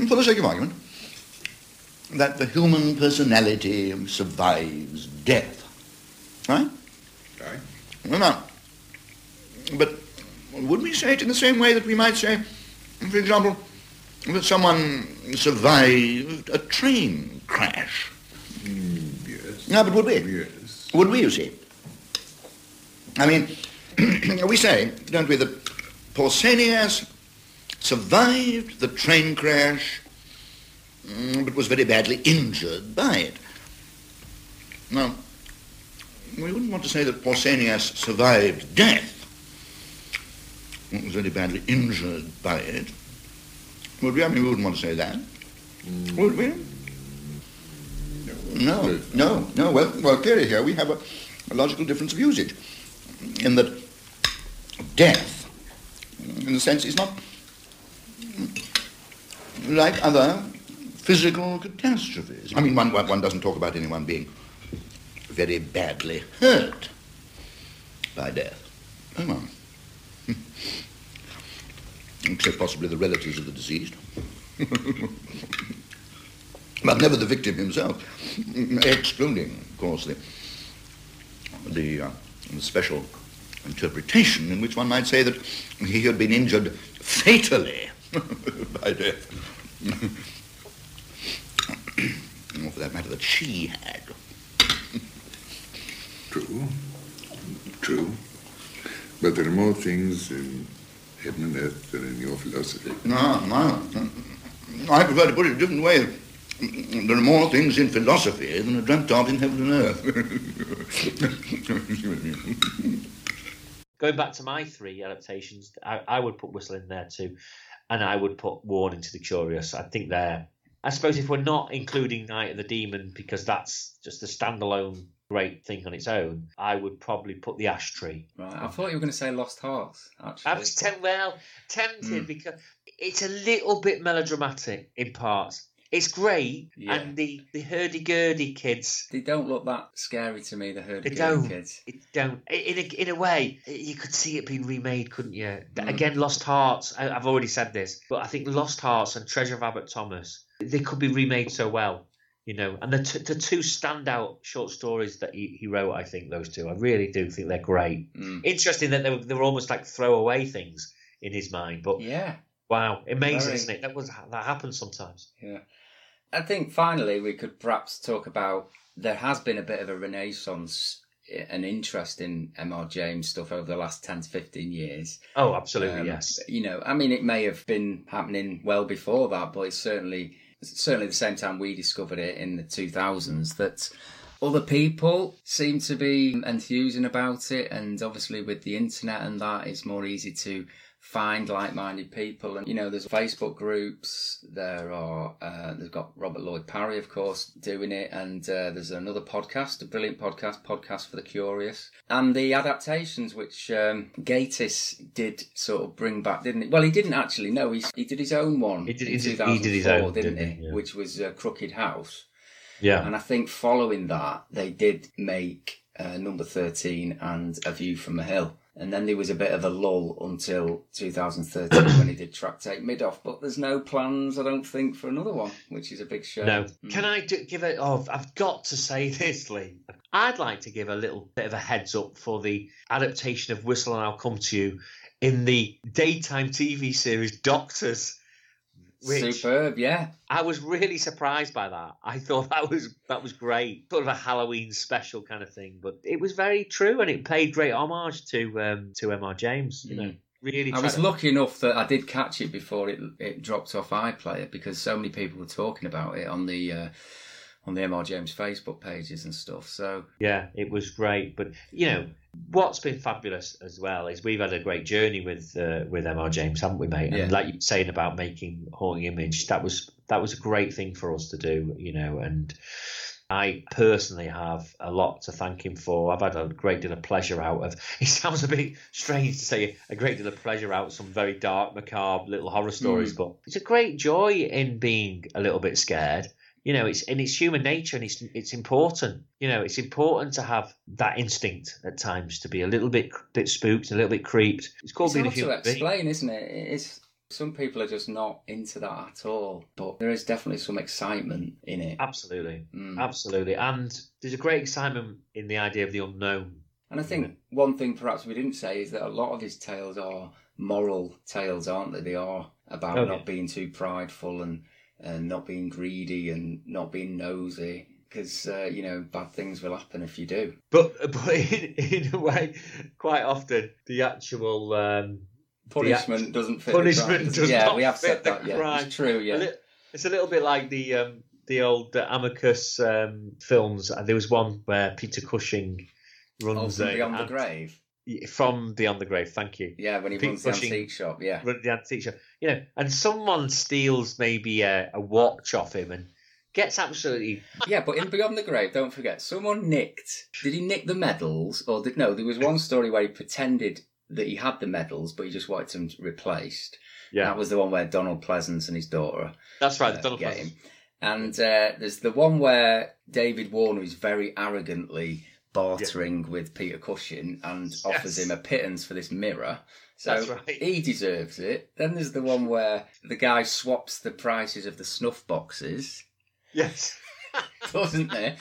for the sake of argument, that the human personality survives death. Right? Right. Well, now, but would we say it in the same way that we might say, for example, that someone survived a train crash? Mm, yes. No, but would we? Yes. Would we, you see? I mean, we say, don't we, that Pausanias survived the train crash, mm, but was very badly injured by it. Now, we wouldn't want to say that Pausanias survived death, but was very badly injured by it. Would we? I mean, we wouldn't want to say that. Would we? No, no, no. Well, well, clearly here we have a, a logical difference of usage, in that death, in a sense, is not like other physical catastrophes. I mean, one, one, doesn't talk about anyone being very badly hurt by death. Oh, well. Except possibly the relatives of the deceased. but never the victim himself, excluding, of course, the, the, uh, the special interpretation in which one might say that he had been injured fatally by death. or for that matter, that she had. True. True. But there are more things in heaven and earth than in your philosophy. No, no. I prefer to put it a different way. There are more things in philosophy than are dreamt of in heaven and earth. Going back to my three adaptations, I, I would put Whistle in there too, and I would put Warning to the Curious. I think they're. I suppose if we're not including Night of the Demon because that's just a standalone great thing on its own, I would probably put the Ash Tree. Right. I thought you were going to say Lost Hearts. Actually. I was ten, well tempted hmm. because it's a little bit melodramatic in parts. It's great, Yeah. and the the hurdy gurdy kids. They don't look that scary to me. The herd They kids. It don't. In a, in a way, you could see it being remade, couldn't you? Mm. Again, Lost Hearts. I, I've already said this, but I think Lost Hearts and Treasure of Abbot Thomas they could be remade so well. You know, and the, t- the two standout short stories that he, he wrote, I think those two, I really do think they're great. Mm. Interesting that they were, they were almost like throwaway things in his mind, but Yeah. wow, amazing, Very. isn't it? That was that happens sometimes. Yeah. I think finally we could perhaps talk about there has been a bit of a renaissance, eh, an interest in M.R. James stuff over the last 10 to 15 years. Oh, absolutely, Um, yes. You know, I mean, it may have been happening well before that, but it's certainly, certainly the same time we discovered it in the 2000s that other people seem to be enthusing about it. And obviously with the internet and that, it's more easy to find like-minded people and you know there's facebook groups there are uh, there's got robert lloyd parry of course doing it and uh, there's another podcast a brilliant podcast podcast for the curious and the adaptations which um, Gatiss did sort of bring back didn't he well he didn't actually no he, he did his own one He did- in he did- he did his own, didn't didn't he? Yeah. which was uh, crooked house Yeah. and I think following that, they did make uh, number 13 and A View from the Hill. And then there was a bit of a lull until 2013 when he did Tractate Middoth. But there's no plans, I don't think, for another one, which is a big shame. No. Mm. Can I do, give it? Oh, I've got to say this, Lee. I'd like to give a little bit of a heads up for the adaptation of Whistle and I'll Come to You in the daytime TV series Doctors. Which Superb, yeah. I was really surprised by that. I thought that was that was great, sort of a Halloween special kind of thing. But it was very true, and it paid great homage to um, to Mr. James. You know, really. Mm. I was to- lucky enough that I did catch it before it it dropped off iPlayer because so many people were talking about it on the uh, on the MR James Facebook pages and stuff. So Yeah, it was great. But you know, what's been fabulous as well is we've had a great journey with uh, with Mr. James, haven't we, mate? Yeah. And like you were saying about making haunting image, that was that was a great thing for us to do, you know, and. I personally have a lot to thank him for. I've had a great deal of pleasure out of. It sounds a bit strange to say a great deal of pleasure out of some very dark, macabre little horror stories, but it's a great joy in being a little bit scared. You know, it's and it's human nature, and it's it's important. You know, it's important to have that instinct at times to be a little bit bit spooked, a little bit creeped. It's called it's being a hard to human being. explain, isn't it? It's some people are just not into that at all, but there is definitely some excitement in it. Absolutely, Mm. absolutely, and there's a great excitement in the idea of the unknown. And I think one thing perhaps we didn't say is that a lot of his tales are moral tales, aren't they? They are about Oh, not being too prideful and, and not being greedy and not being nosy. Because, uh, you know, bad things will happen if you do. But but in, in a way, quite often the actual um, Punishment act- doesn't fit punishment the crime. does yeah, not we have fit said the that, yeah. crime. It's true, a yeah. li- it's a little bit like the um, the old uh, Amicus um, films. Uh, There was one where Peter Cushing Oh, runs from a- Beyond the and- Grave. From Beyond the Grave. Thank you. Yeah, when he Pete runs the Cushing- antique shop, yeah. Run the antique shop. You know, and someone steals maybe a, a watch off him and gets absolutely Yeah, but in Beyond the Grave, don't forget, someone nicked. Did he nick the medals? Or did, no, there was one story where he pretended that he had the medals, but he just wanted them replaced. yeah. That was the one where Donald Pleasence and his daughter That's right. uh, Donald Pleasence. him. And uh, there's the one where David Warner is very arrogantly bartering with Peter Cushing and offers him a pittance for this mirror. So right. he deserves it. Then there's the one where the guy swaps the prices of the snuff boxes Yes. doesn't there?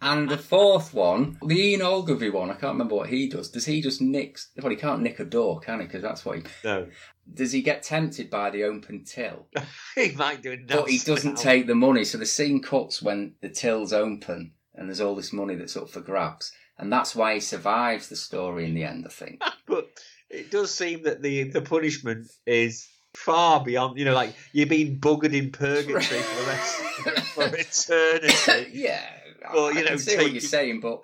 And the fourth one, the Ian Ogilvy one, I can't remember what he does. Does he just nick? Well, he can't nick a door, can he? Because that's what he. No. Does he get tempted by the open till? he might do it But he doesn't take the money. So the scene cuts when the till's open and there's all this money that's up for grabs. And that's why he survives the story in the end, I think. But it does seem that the the punishment is far beyond. You know, like you're being buggered in purgatory for the rest for eternity yeah. Well, I you can know, see what you're saying, but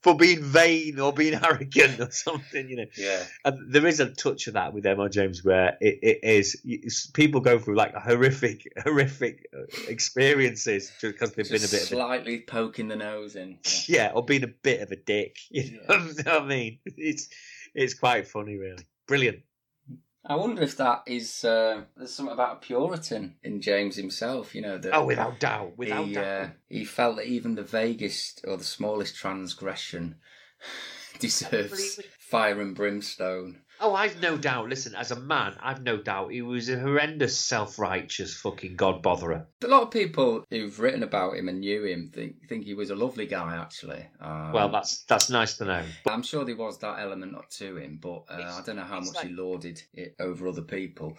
for being vain or being arrogant or something. You know. yeah. And there is a touch of that with M.R. James where it, it is people go through like horrific, horrific uh, experiences just because they've Just been a bit of a, slightly poking the nose in. Yeah. yeah, or being a bit of a dick. You know what I mean? It's it's quite funny, really. Brilliant. I wonder if that is uh, there's something about a Puritan in James himself. You know that. Oh, without doubt, without he, doubt. uh, he felt that even the vaguest or the smallest transgression deserves fire and brimstone. Oh, I've no doubt. Listen, as a man, I've no doubt he was a horrendous, self-righteous fucking god botherer. A lot of people who've written about him and knew him think think he was a lovely guy. Actually, um, Well, that's that's nice to know. I'm sure there was that element to him, but uh, I don't know how much he lauded it over other people.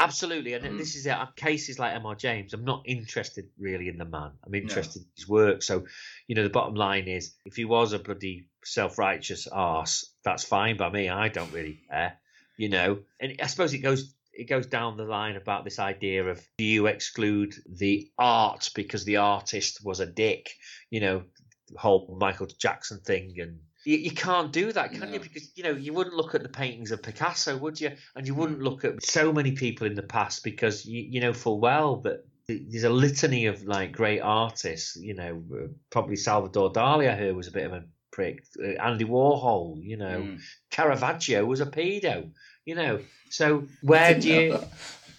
Absolutely, and Mm. this is it. Cases like M.R. James, I'm not interested really in the man. I'm interested in his work. So, you know, the bottom line is, if he was a bloody self-righteous arse, that's fine by me. I don't really care, you know. And I suppose it goes it goes down the line about this idea of do you exclude the art because the artist was a dick, you know, the whole Michael Jackson thing and. You, you can't do that, can you? Because you know you wouldn't look at the paintings of Picasso, would you? And you wouldn't look at so many people in the past because you, you know full well that there's a litany of like great artists. You know, uh, probably Salvador Dali, I heard, was a bit of a prick. Uh, Andy Warhol, you know, Mm. Caravaggio was a pedo. You know, so where do you?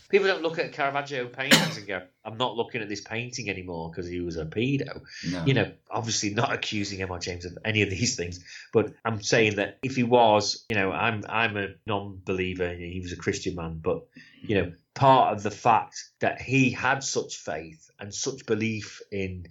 People don't look at Caravaggio paintings and go, "I'm not looking at this painting anymore because he was a pedo." No. you know, obviously not accusing M.R. James of any of these things, but I'm saying that if he was, you know, I'm I'm a non-believer. He was a Christian man, but you know, part of the fact that he had such faith and such belief in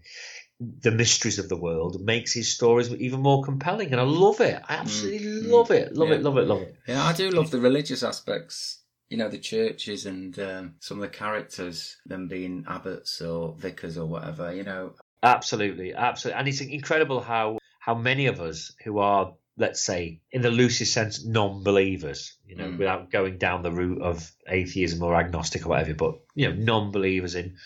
the mysteries of the world makes his stories even more compelling, and I love it. I absolutely Mm, love it, love yeah. it, love it, love it. Yeah, I do love the religious aspects you know, the churches and um, some of the characters, them being abbots or vicars or whatever, you know. Absolutely, absolutely, and it's incredible how how many of us who are, let's say, in the loosest sense, non-believers, you know, Mm. without going down the route of atheism or agnostic or whatever, but you know, non-believers in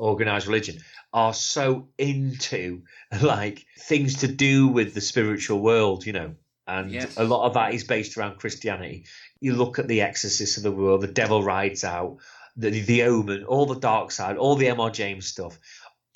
organized religion are so into like things to do with the spiritual world, you know, and Yes. a lot of that is based around Christianity. You look at the Exorcist of the world, the Devil Rides Out, the the Omen, all the Dark Side, all the M.R. James stuff,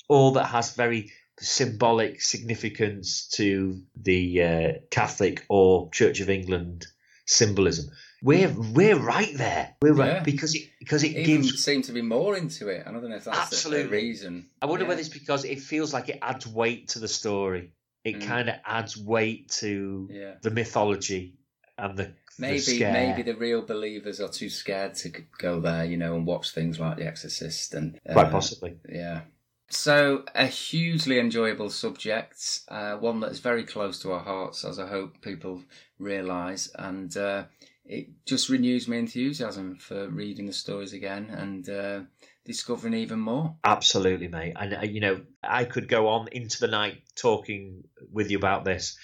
all that has very symbolic significance to the uh, Catholic or Church of England symbolism. We're we're right there. We're Yeah. right because it because it Even gives seem to be more into it. I don't know if that's the- the, reason. I wonder Yeah. whether it's because it feels like it adds weight to the story. It Mm. kind of adds weight to Yeah. the mythology and the the Maybe scare. maybe the real believers are too scared to go there, you know, and watch things like The Exorcist and uh, quite possibly. Yeah. So a hugely enjoyable subject, uh, one that is very close to our hearts, as I hope people realise, and uh, it just renews my enthusiasm for reading the stories again and uh, discovering even more. Absolutely, mate. And uh, you know, I could go on into the night talking with you about this,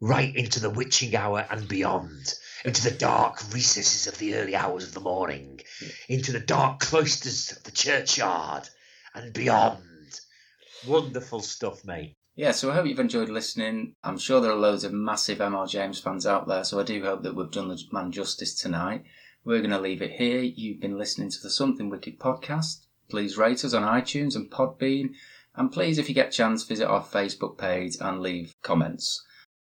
right into the witching hour and beyond, into the dark recesses of the early hours of the morning, into the dark cloisters of the churchyard and beyond. Wonderful stuff, mate. Yeah, so I hope you've enjoyed listening. I'm sure there are loads of massive MR James fans out there, so I do hope that we've done the man justice tonight. We're going to leave it here. You've been listening to the Something Wicked podcast. Please rate us on iTunes and Podbean. And please, if you get a chance, visit our Facebook page and leave comments.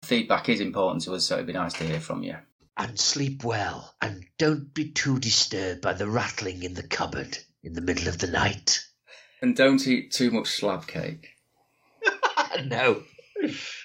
Feedback is important to us, so it'd be nice to hear from you. And sleep well, and don't be too disturbed by the rattling in the cupboard in the middle of the night. And don't eat too much slab cake. no.